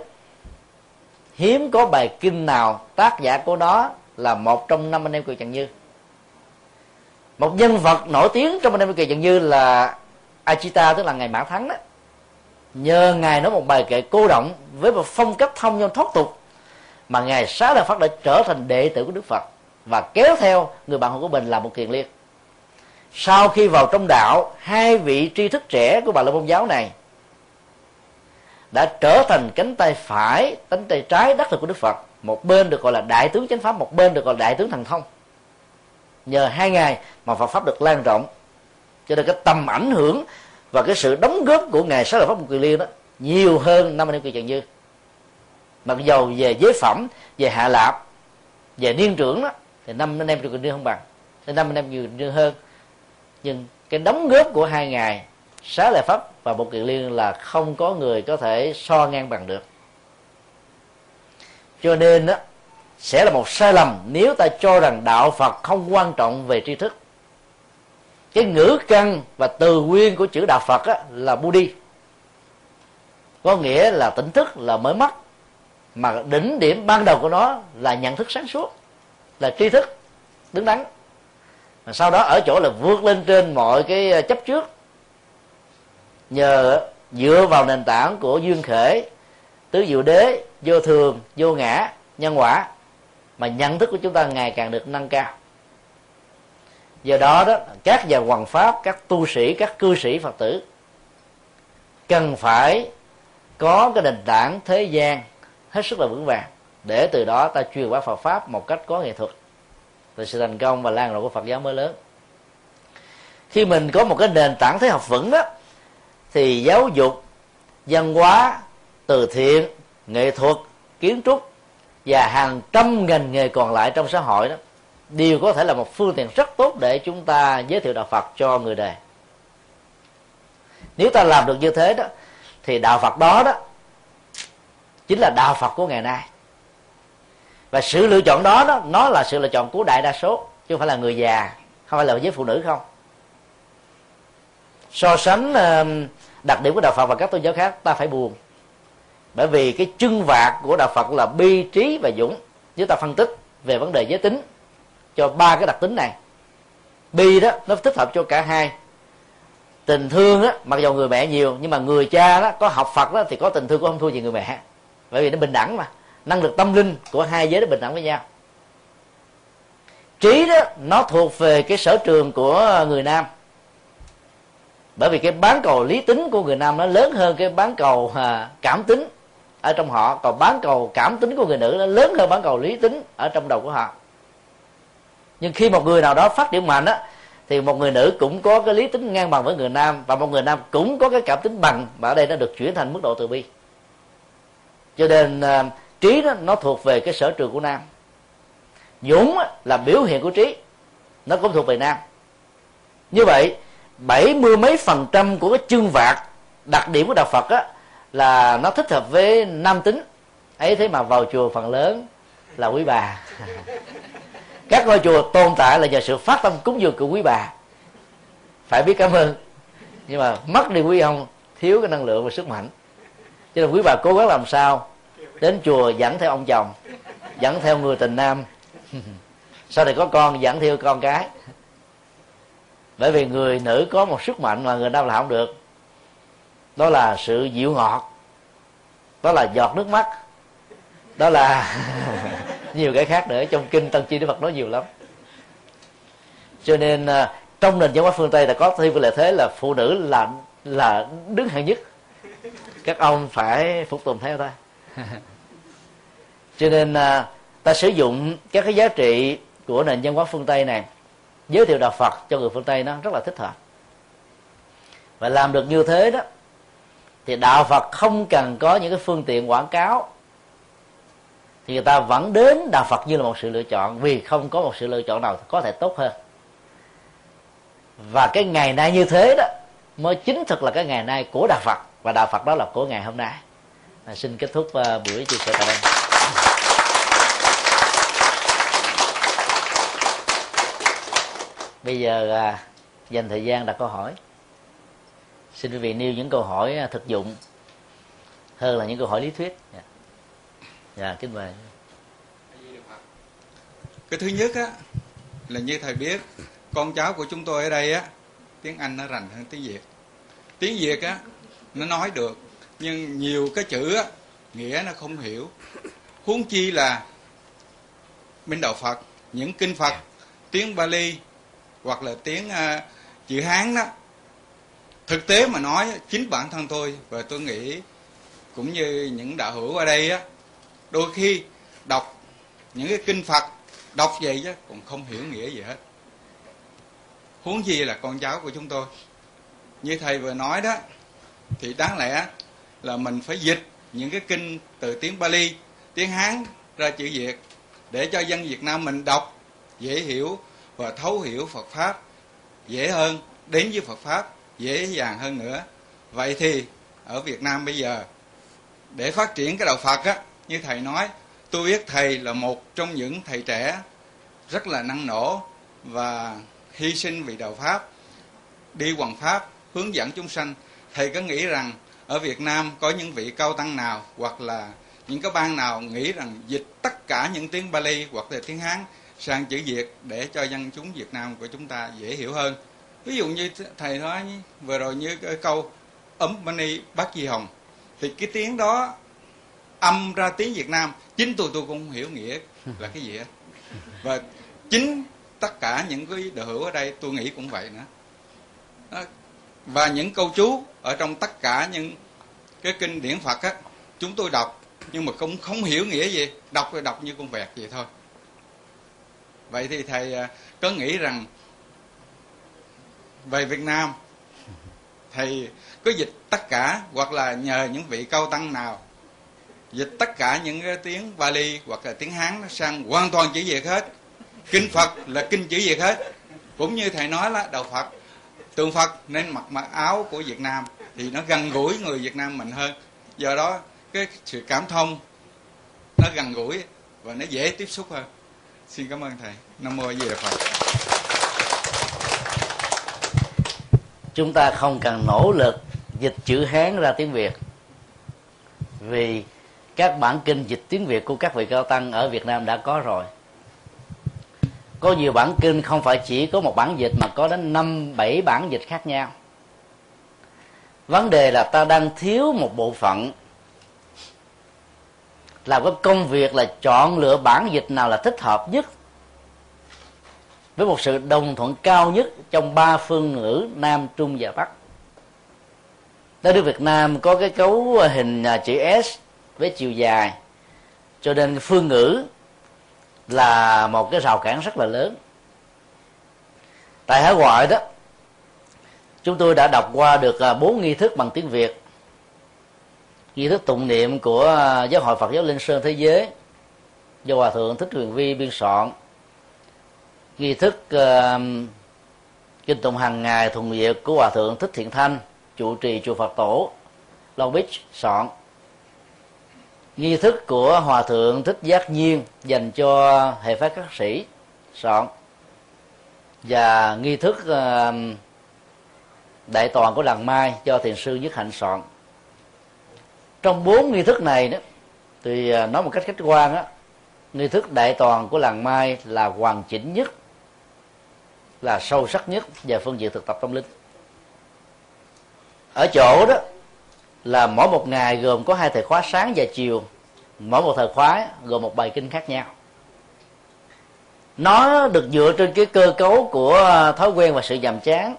hiếm có bài kinh nào tác giả của đó là một trong năm anh em kiều trần như. Một nhân vật nổi tiếng trong anh em kỳ trần như là Achita tức là ngày mã thắng đó. Nhờ ngài nói một bài kệ cô động với một phong cách thông dong thoát tục, mà ngài xá lợi phật đã trở thành đệ tử của đức phật và kéo theo người bạn hữu của mình là một kiền liên. Sau khi vào trong đạo, hai vị tri thức trẻ của bà la môn giáo này đã trở thành cánh tay phải, cánh tay trái đắc lực của đức phật. Một bên được gọi là đại tướng chánh pháp, một bên được gọi là đại tướng thần thông. Nhờ hai ngày mà Phật pháp được lan rộng. Cho nên cái tầm ảnh hưởng và cái sự đóng góp của ngài sáu lợi pháp một kỳ liên đó nhiều hơn năm anh năm kỳ trần như. Mặc dầu về giới phẩm, về hạ lạp về niên trưởng đó thì năm anh em kỳ liên không bằng. Thì năm anh em kỳ liên hơn. Nhưng cái đóng góp của hai ngày xá lợi pháp và một kỳ liên là không có người có thể so ngang bằng được. Cho nên đó sẽ là một sai lầm nếu ta cho rằng đạo phật không quan trọng về tri thức. Cái ngữ căn và từ nguyên của chữ đạo phật á, là buddhi có nghĩa là tỉnh thức là mới mắt mà đỉnh điểm ban đầu của nó là nhận thức sáng suốt là tri thức, đứng đắn. Mà sau đó ở chỗ là vượt lên trên mọi cái ờ, chấp trước. Nhờ dựa vào nền tảng của duyên khể, tứ diệu đế, vô thường, vô ngã, nhân quả, mà nhận thức của chúng ta ngày càng được nâng cao. Do đó đó, các nhà hoàng pháp, các tu sĩ, các cư sĩ phật tử cần phải có cái nền tảng thế gian hết sức là vững vàng để từ đó ta truyền bá Phật pháp một cách có nghệ thuật. Thì sự thành công và lan rộng của Phật giáo mới lớn. Khi mình có một cái nền tảng thế học vững đó, thì giáo dục, văn hóa, từ thiện, nghệ thuật, kiến trúc và hàng trăm ngành nghề còn lại trong xã hội đó, đều có thể là một phương tiện rất tốt để chúng ta giới thiệu đạo Phật cho người đời. Nếu ta làm được như thế đó, thì đạo Phật đó đó chính là đạo Phật của ngày nay và sự lựa chọn đó đó, nó là sự lựa chọn của đại đa số, chứ không phải là người già, không phải là với phụ nữ không. So sánh đặc điểm của đạo Phật và các tôn giáo khác, ta phải buồn. Bởi vì cái chân vạc của đạo Phật là bi trí và dũng. Nếu ta phân tích về vấn đề giới tính cho ba cái đặc tính này. Bi đó, nó thích hợp cho cả hai. Tình thương á, mặc dù người mẹ nhiều, nhưng mà người cha đó, có học phật đó thì có tình thương cũng không thua gì người mẹ. Bởi vì nó bình đẳng mà năng lực tâm linh của hai giới đó bình đẳng với nhau. Trí đó nó thuộc về cái sở trường của người nam. Bởi vì cái bán cầu lý tính của người nam nó lớn hơn cái bán cầu à, cảm tính ở trong họ. Còn bán cầu cảm tính của người nữ nó lớn hơn bán cầu lý tính ở trong đầu của họ. Nhưng khi một người nào đó phát triển mạnh á thì một người nữ cũng có cái lý tính ngang bằng với người nam và một người nam cũng có cái cảm tính bằng mà ở đây nó được chuyển thành mức độ từ bi. Cho nên uh, trí đó, nó thuộc về cái sở trường của nam. Dũng là biểu hiện của trí, nó cũng thuộc về nam. Như vậy, bảy mươi mấy phần trăm của cái chương vạc, đặc điểm của đạo phật á, là nó thích hợp với nam tính. Ấy thế mà vào chùa phần lớn là quý bà. [LAUGHS] Các ngôi chùa tồn tại là nhờ sự phát tâm cúng dường của quý bà. Phải biết cảm ơn. Nhưng mà mất đi quý ông, thiếu cái năng lượng và sức mạnh. Cho nên quý bà cố gắng làm sao đến chùa dẫn theo ông chồng, dẫn theo người tình nam. [LAUGHS] Sau này có con, dẫn theo con cái. Bởi vì người nữ có một sức mạnh mà người nam là không được. Đó là sự dịu ngọt. Đó là giọt nước mắt. Đó là [LAUGHS] nhiều cái khác nữa. Trong kinh tân chi đức phật nói nhiều lắm. Cho nên à, trong nền văn hóa phương tây là có thêm cái lợi thế là phụ nữ là là đứng hạng nhất. Các ông phải phục tùng theo ta [LAUGHS] cho nên à, ta sử dụng các cái giá trị của nền văn hóa phương tây này giới thiệu đạo phật cho người phương tây nó rất là thích hợp. Và làm được như thế đó thì đạo phật không cần có những cái phương tiện quảng cáo thì người ta vẫn đến đạo phật như là một sự lựa chọn vì không có một sự lựa chọn nào có thể tốt hơn. Và cái ngày nay như thế đó mới chính thực là cái ngày nay của đạo phật và đạo phật đó là của ngày hôm nay. À, xin kết thúc uh, buổi chia sẻ tại đây. Bây giờ à, dành thời gian đặt câu hỏi. Xin quý vị nêu những câu hỏi à, thực dụng hơn là những câu hỏi lý thuyết. Yeah. Dạ. Dạ kính mời. Cái thứ nhất á là như thầy biết con cháu của chúng tôi ở đây á tiếng anh nó rành hơn tiếng việt. Tiếng việt á nó nói được nhưng nhiều cái chữ á nghĩa nó không hiểu. Huống chi là minh đạo phật những kinh phật tiếng bali hoặc là tiếng uh, chữ hán đó. Thực tế mà nói chính bản thân tôi và tôi nghĩ cũng như những đạo hữu ở đây á đôi khi đọc những cái kinh phật đọc vậy chứ còn không hiểu nghĩa gì hết. Huống gì là con cháu của chúng tôi. Như thầy vừa nói đó thì đáng lẽ là mình phải dịch những cái kinh từ tiếng Bali tiếng Hán ra chữ Việt để cho dân Việt Nam mình đọc dễ hiểu và thấu hiểu Phật pháp dễ hơn, đến với Phật pháp dễ dàng hơn nữa. Vậy thì, ở Việt Nam bây giờ, để phát triển cái đạo Phật á, như thầy nói, tôi biết thầy là một trong những thầy trẻ rất là năng nổ và hy sinh vì đạo pháp, đi hoàng pháp, hướng dẫn chúng sanh. Thầy có nghĩ rằng ở việt nam có những vị cao tăng nào hoặc là những cái bang nào nghĩ rằng dịch tất cả những tiếng bali hoặc là tiếng hán sang chữ việt để cho dân chúng việt nam của chúng ta dễ hiểu hơn. Ví dụ như thầy nói vừa rồi như cái câu, ấm mani bát di hồng. Thì cái tiếng đó âm ra tiếng Việt Nam, chính tôi tôi cũng hiểu nghĩa là cái gì hết và chính tất cả những cái đời hữu ở đây tôi nghĩ cũng vậy nữa. Đó. và những câu chú ở trong tất cả những cái kinh điển Phật á, chúng tôi đọc nhưng mà cũng không hiểu nghĩa gì, đọc rồi đọc như con vẹt vậy thôi vậy thì thầy à, có nghĩ rằng về Việt Nam, thầy có dịch tất cả hoặc là nhờ những vị cao tăng nào dịch tất cả những cái tiếng Bali hoặc là tiếng Hán nó sang hoàn toàn chữ Việt hết? Kinh Phật là kinh chữ Việt hết. Cũng như thầy nói là đạo Phật, tượng Phật nên mặc mặc áo của Việt Nam thì nó gần gũi người Việt Nam mình hơn. Do đó cái sự cảm thông nó gần gũi và nó dễ tiếp xúc hơn xin cảm ơn thầy. Nam mô a di đà phật. Chúng ta không cần nỗ lực dịch chữ hán ra tiếng việt. Vì các bản kinh dịch tiếng việt của các vị cao tăng ở việt nam đã có rồi. Có nhiều bản kinh không phải chỉ có một bản dịch mà có đến năm, bảy bản dịch khác nhau. Vấn đề là ta đang thiếu một bộ phận làm cái công việc là chọn lựa bản dịch nào là thích hợp nhất. Với một sự đồng thuận cao nhất trong ba phương ngữ nam, trung và bắc. Đất nước việt nam có cái cấu hình chữ s với chiều dài. Cho nên phương ngữ là một cái rào cản rất là lớn. Tại hải ngoại đó, chúng tôi đã đọc qua được à, bốn nghi thức bằng tiếng việt nghi thức tụng niệm của à, giáo hội phật giáo linh sơn thế giới do hòa thượng thích huyền vi biên soạn. Nghi thức uh, kinh tụng hàng ngày thuần diệt của hòa thượng thích thiện thanh trụ trì chùa phật tổ long beach soạn. Nghi thức của hòa thượng thích giác nhiên dành cho hệ phái các sĩ soạn. Và nghi thức uh, đại toàn của làng mai cho thiền sư nhất hạnh soạn trong bốn nghi thức này đó, thì à, nói một cách khách quan á, nghi thức đại toàn của làng mai là hoàn chỉnh nhất, là sâu sắc nhất về phương diện thực tập tâm linh. Ở chỗ đó, là mỗi một ngày gồm có hai thời khóa sáng và chiều, mỗi một thời khóa gồm một bài kinh khác nhau. Nó được dựa trên cái cơ cấu của à, thói quen và sự nhàm chán.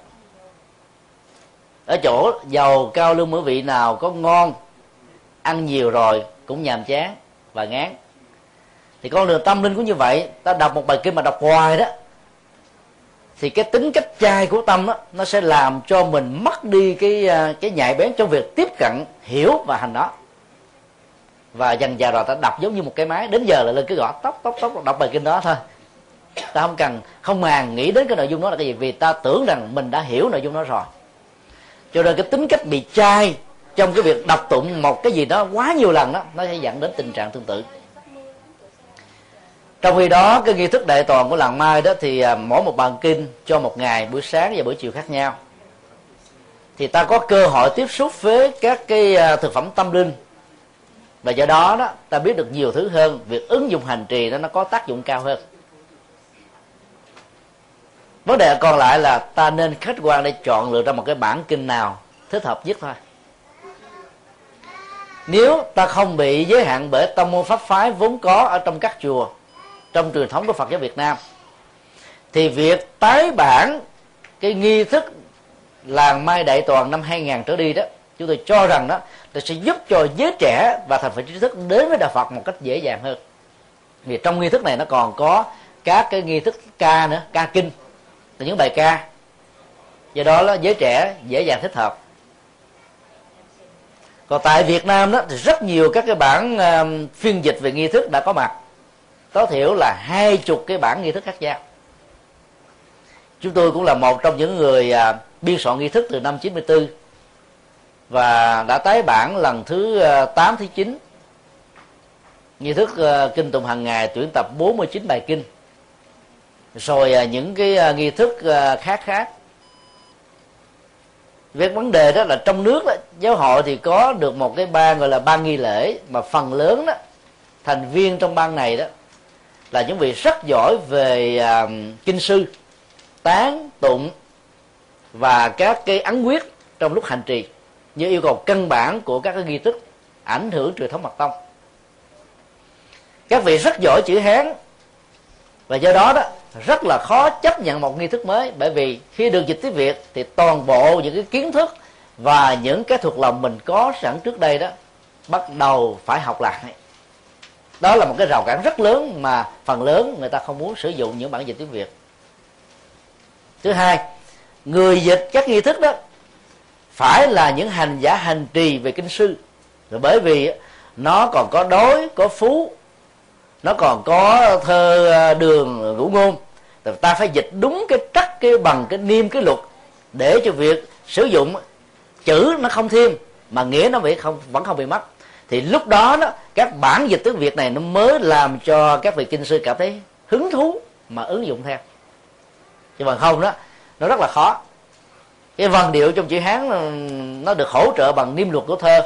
Ở chỗ dầu cao, lương mỗi vị nào có ngon ăn nhiều rồi cũng nhàm chán và ngán. Thì con đường tâm linh cũng như vậy, ta đọc một bài kinh mà đọc hoài đó, thì cái tính cách chai của tâm đó nó sẽ làm cho mình mất đi cái à, cái nhạy bén trong việc tiếp cận, hiểu và hành đó. Và dần dà rồi ta đọc giống như một cái máy, đến giờ là lên cứ gõ tóc tóc tóc, đọc bài kinh đó thôi. Ta không cần, không màng nghĩ đến cái nội dung đó là cái gì, vì ta tưởng rằng mình đã hiểu nội dung đó rồi. Cho nên cái tính cách bị chai trong cái việc đọc tụng một cái gì đó quá nhiều lần đó nó sẽ dẫn đến tình trạng tương tự. Trong khi đó, cái nghi thức đại toàn của làng mai đó thì à, mỗi một bàn kinh cho một ngày, buổi sáng và buổi chiều khác nhau. Thì ta có cơ hội tiếp xúc với các cái à, thực phẩm tâm linh. Và do đó đó, ta biết được nhiều thứ hơn, việc ứng dụng hành trì đó nó có tác dụng cao hơn. Vấn đề còn lại là ta nên khách quan để chọn lựa ra một cái bản kinh nào thích hợp nhất thôi nếu ta không bị giới hạn bởi tông môn pháp phái vốn có ở trong các chùa, trong truyền thống của Phật giáo Việt Nam, thì việc tái bản cái nghi thức làng mai đại toàn năm 2000 trở đi đó, chúng tôi cho rằng đó, là sẽ giúp cho giới trẻ và thành phần trí thức đến với đạo Phật một cách dễ dàng hơn. Vì trong nghi thức này nó còn có các cái nghi thức ca nữa, ca kinh, là những bài ca. Do đó là giới trẻ dễ dàng thích hợp còn tại Việt Nam đó thì rất nhiều các cái bản uh, um, phiên dịch về nghi thức đã có mặt. Tối thiểu là hai chục cái bản nghi thức khác nhau. Chúng tôi cũng là một trong những người uh, biên soạn nghi thức từ năm 94 và đã tái bản lần thứ ờ, uh, 8 thứ 9 nghi thức uh, kinh tụng hàng ngày tuyển tập 49 bài kinh. Rồi à, những cái à, nghi thức ờ, khác khác về vấn đề đó là trong nước đó, giáo hội thì có được một cái ban gọi là ban nghi lễ mà phần lớn đó thành viên trong ban này đó là những vị rất giỏi về à, kinh sư tán tụng và các cái ấn quyết trong lúc hành trì như yêu cầu căn bản của các cái nghi thức ảnh hưởng truyền thống mật tông. Các vị rất giỏi chữ hán và do đó đó rất là khó chấp nhận một nghi thức mới. Bởi vì khi được dịch tiếng việt thì toàn bộ những cái kiến thức và những cái thuộc lòng mình có sẵn trước đây đó bắt đầu phải học lại. Đó là một cái rào cản rất lớn mà phần lớn người ta không muốn sử dụng những bản dịch tiếng việt. Thứ hai, người dịch các nghi thức đó phải là những hành giả hành trì về kinh sư. Rồi bởi vì nó còn có đối có phú nó còn có thơ à, đường ngũ ngôn. Ta phải dịch đúng cái trắc, cái bằng, cái niêm, cái luật để cho việc sử dụng chữ nó không thêm, mà nghĩa nó bị không, vẫn không bị mất. Thì lúc đó đó, các bản dịch tiếng việt này nó mới làm cho các vị kinh sư cảm thấy hứng thú mà ứng dụng theo. Nhưng mà không đó, nó rất là khó. Cái vần điệu trong chữ hán nó được hỗ trợ bằng niêm luật của thơ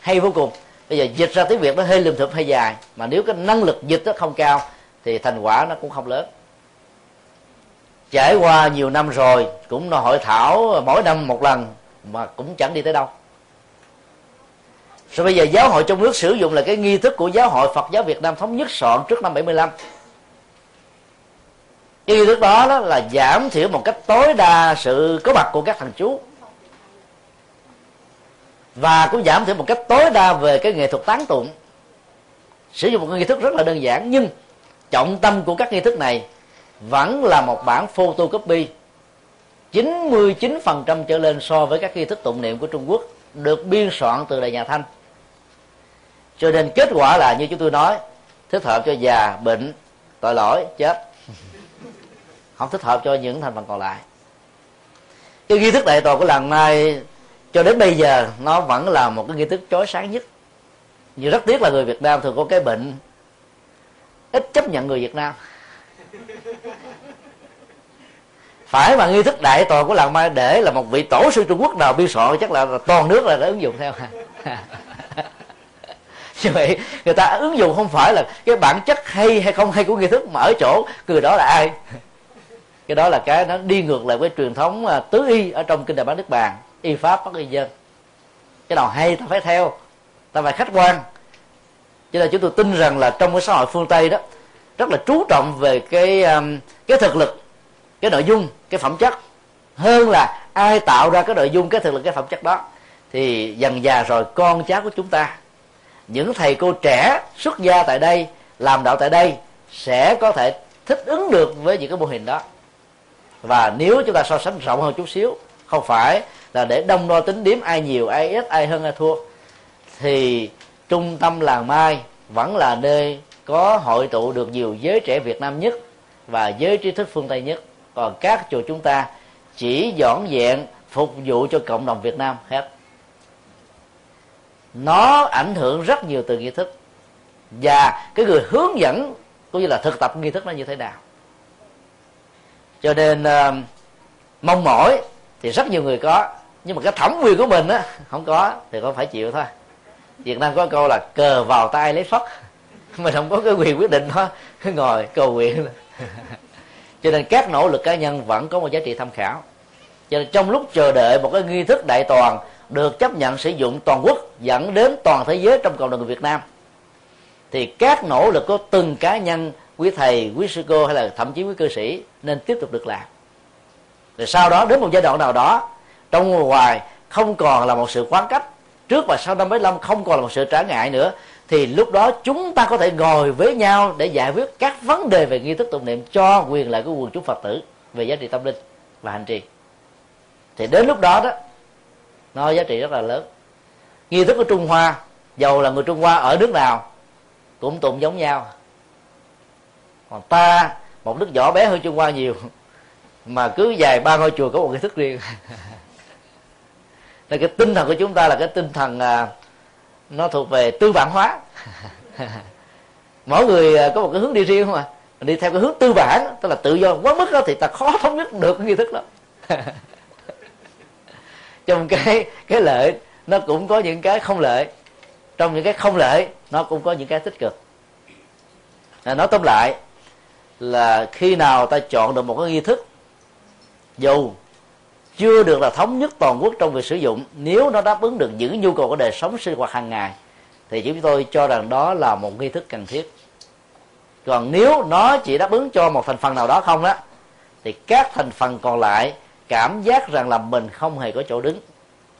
hay vô cùng bây giờ dịch ra tiếng việt nó hơi lùm thụp hơi dài mà nếu cái năng lực dịch nó không cao thì thành quả nó cũng không lớn. Trải qua nhiều năm rồi cũng là hội thảo mỗi năm một lần mà cũng chẳng đi tới đâu. Rồi bây giờ giáo hội trong nước sử dụng là cái nghi thức của giáo hội Phật giáo Việt Nam thống nhất soạn trước năm 75 cái nghi thức đó, đó là giảm thiểu một cách tối đa sự có mặt của các thằng chú và cũng giảm thiểu một cách tối đa về cái nghệ thuật tán tụng. Sử dụng một nghi thức rất là đơn giản, nhưng trọng tâm của các nghi thức này vẫn là một bản photocopy. 99% trở lên so với các nghi thức tụng niệm của Trung Quốc được biên soạn từ đời nhà Thanh. Cho nên kết quả là như chúng tôi nói, thích hợp cho già bệnh, tội lỗi, chết. Không thích hợp cho những thành phần còn lại. Cái nghi thức đại tòa của làng mai cho đến bây giờ, nó vẫn là một cái nghi thức chói sáng nhất. Nhưng rất tiếc là người Việt Nam thường có cái bệnh ít chấp nhận người Việt Nam. Phải mà nghi thức đại tòa của làng mai để là một vị tổ sư Trung Quốc nào biên soạn, chắc là toàn nước là đã ứng dụng theo. [LAUGHS] Như vậy, người ta ứng dụng không phải là cái bản chất hay hay không hay của nghi thức, mà ở chỗ người đó là ai? [LAUGHS] Cái đó là cái nó đi ngược lại với truyền thống à, tứ y ở trong kinh đại bán nước bàn y pháp bất y dân. Cái nào hay ta phải theo, ta phải khách quan. Cho nên chúng tôi tin rằng là trong cái xã hội phương tây đó, rất là chú trọng về cái um, cái thực lực, cái nội dung, cái phẩm chất. Hơn là ai tạo ra cái nội dung, cái thực lực, cái phẩm chất đó, thì dần già rồi con cháu của chúng ta, những thầy cô trẻ xuất gia tại đây, làm đạo tại đây sẽ có thể thích ứng được với những cái mô hình đó. Và nếu chúng ta so sánh rộng hơn chút xíu, không phải là để đông đo tính điểm ai nhiều ai ít ai hơn ai thua. Thì trung tâm làng mai vẫn là nơi có hội tụ được nhiều giới trẻ Việt Nam nhất và giới trí thức phương Tây nhất. Còn các chùa chúng ta chỉ dọn dẹn phục vụ cho cộng đồng Việt Nam hết. Nó ảnh hưởng rất nhiều từ nghi thức. Và cái người hướng dẫn cũng như là thực tập nghi thức nó như thế nào. Cho nên uh, mong mỏi thì rất nhiều người có nhưng mà cái thẩm quyền của mình á, không có, thì có phải chịu thôi. Việt nam có câu là cờ vào tay lấy phất [LAUGHS] mình không có cái quyền quyết định đó ngồi cầu nguyện. [LAUGHS] Cho nên các nỗ lực cá nhân vẫn có một giá trị tham khảo. Cho nên trong lúc chờ đợi một cái nghi thức đại toàn được chấp nhận sử dụng toàn quốc dẫn đến toàn thế giới trong cộng đồng người Việt Nam, thì các nỗ lực của từng cá nhân, quý thầy, quý sư cô hay là thậm chí quý cư sĩ nên tiếp tục được làm. Rồi sau đó đến một giai đoạn nào đó trong ngoài không còn là một sự khoáng cách. Trước và sau năm 75 không còn là một sự trả ngại nữa, thì lúc đó chúng ta có thể ngồi với nhau để giải quyết các vấn đề về nghi thức tụng niệm cho quyền lợi của quần chúng phật tử về giá trị tâm linh và hành trì. Thì đến lúc đó đó, nó giá trị rất là lớn. Nghi thức của trung hoa, dầu là người trung hoa ở nước nào, cũng tụng giống nhau. Còn ta, một nước nhỏ bé hơn trung hoa nhiều, mà cứ dài ba ngôi chùa có một nghi thức riêng. [LAUGHS] là cái tinh thần của chúng ta là cái tinh thần à, nó thuộc về tư bản hóa. Mỗi người à, có một cái hướng đi riêng không à đi theo cái hướng tư bản tức là tự do quá mức đó thì ta khó thống nhất được cái nghi thức đó. [LAUGHS] Trong cái cái lợi nó cũng có những cái không lợi. Trong những cái không lợi nó cũng có những cái tích cực. À, nói tóm lại là khi nào ta chọn được một cái nghi thức dù chưa được là thống nhất toàn quốc trong việc sử dụng, nếu nó đáp ứng được những nhu cầu của đời sống sinh hoạt hàng ngày, thì chúng tôi cho rằng đó là một nghi thức cần thiết. Còn nếu nó chỉ đáp ứng cho một thành phần nào đó không đó thì các thành phần còn lại cảm giác rằng là mình không hề có chỗ đứng.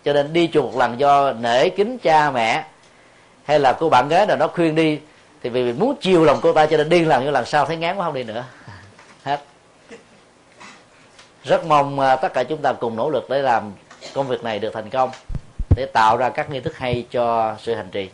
Cho nên đi chùa một lần do nể kính cha mẹ hay là cô bạn gái nào đó khuyên đi, thì vì muốn chiều lòng cô ta cho nên đi làm như lần sau thấy ngán quá không đi nữa rất mong à, tất cả chúng ta cùng nỗ lực để làm công việc này được thành công, để tạo ra các nghi thức hay cho sự hành trì.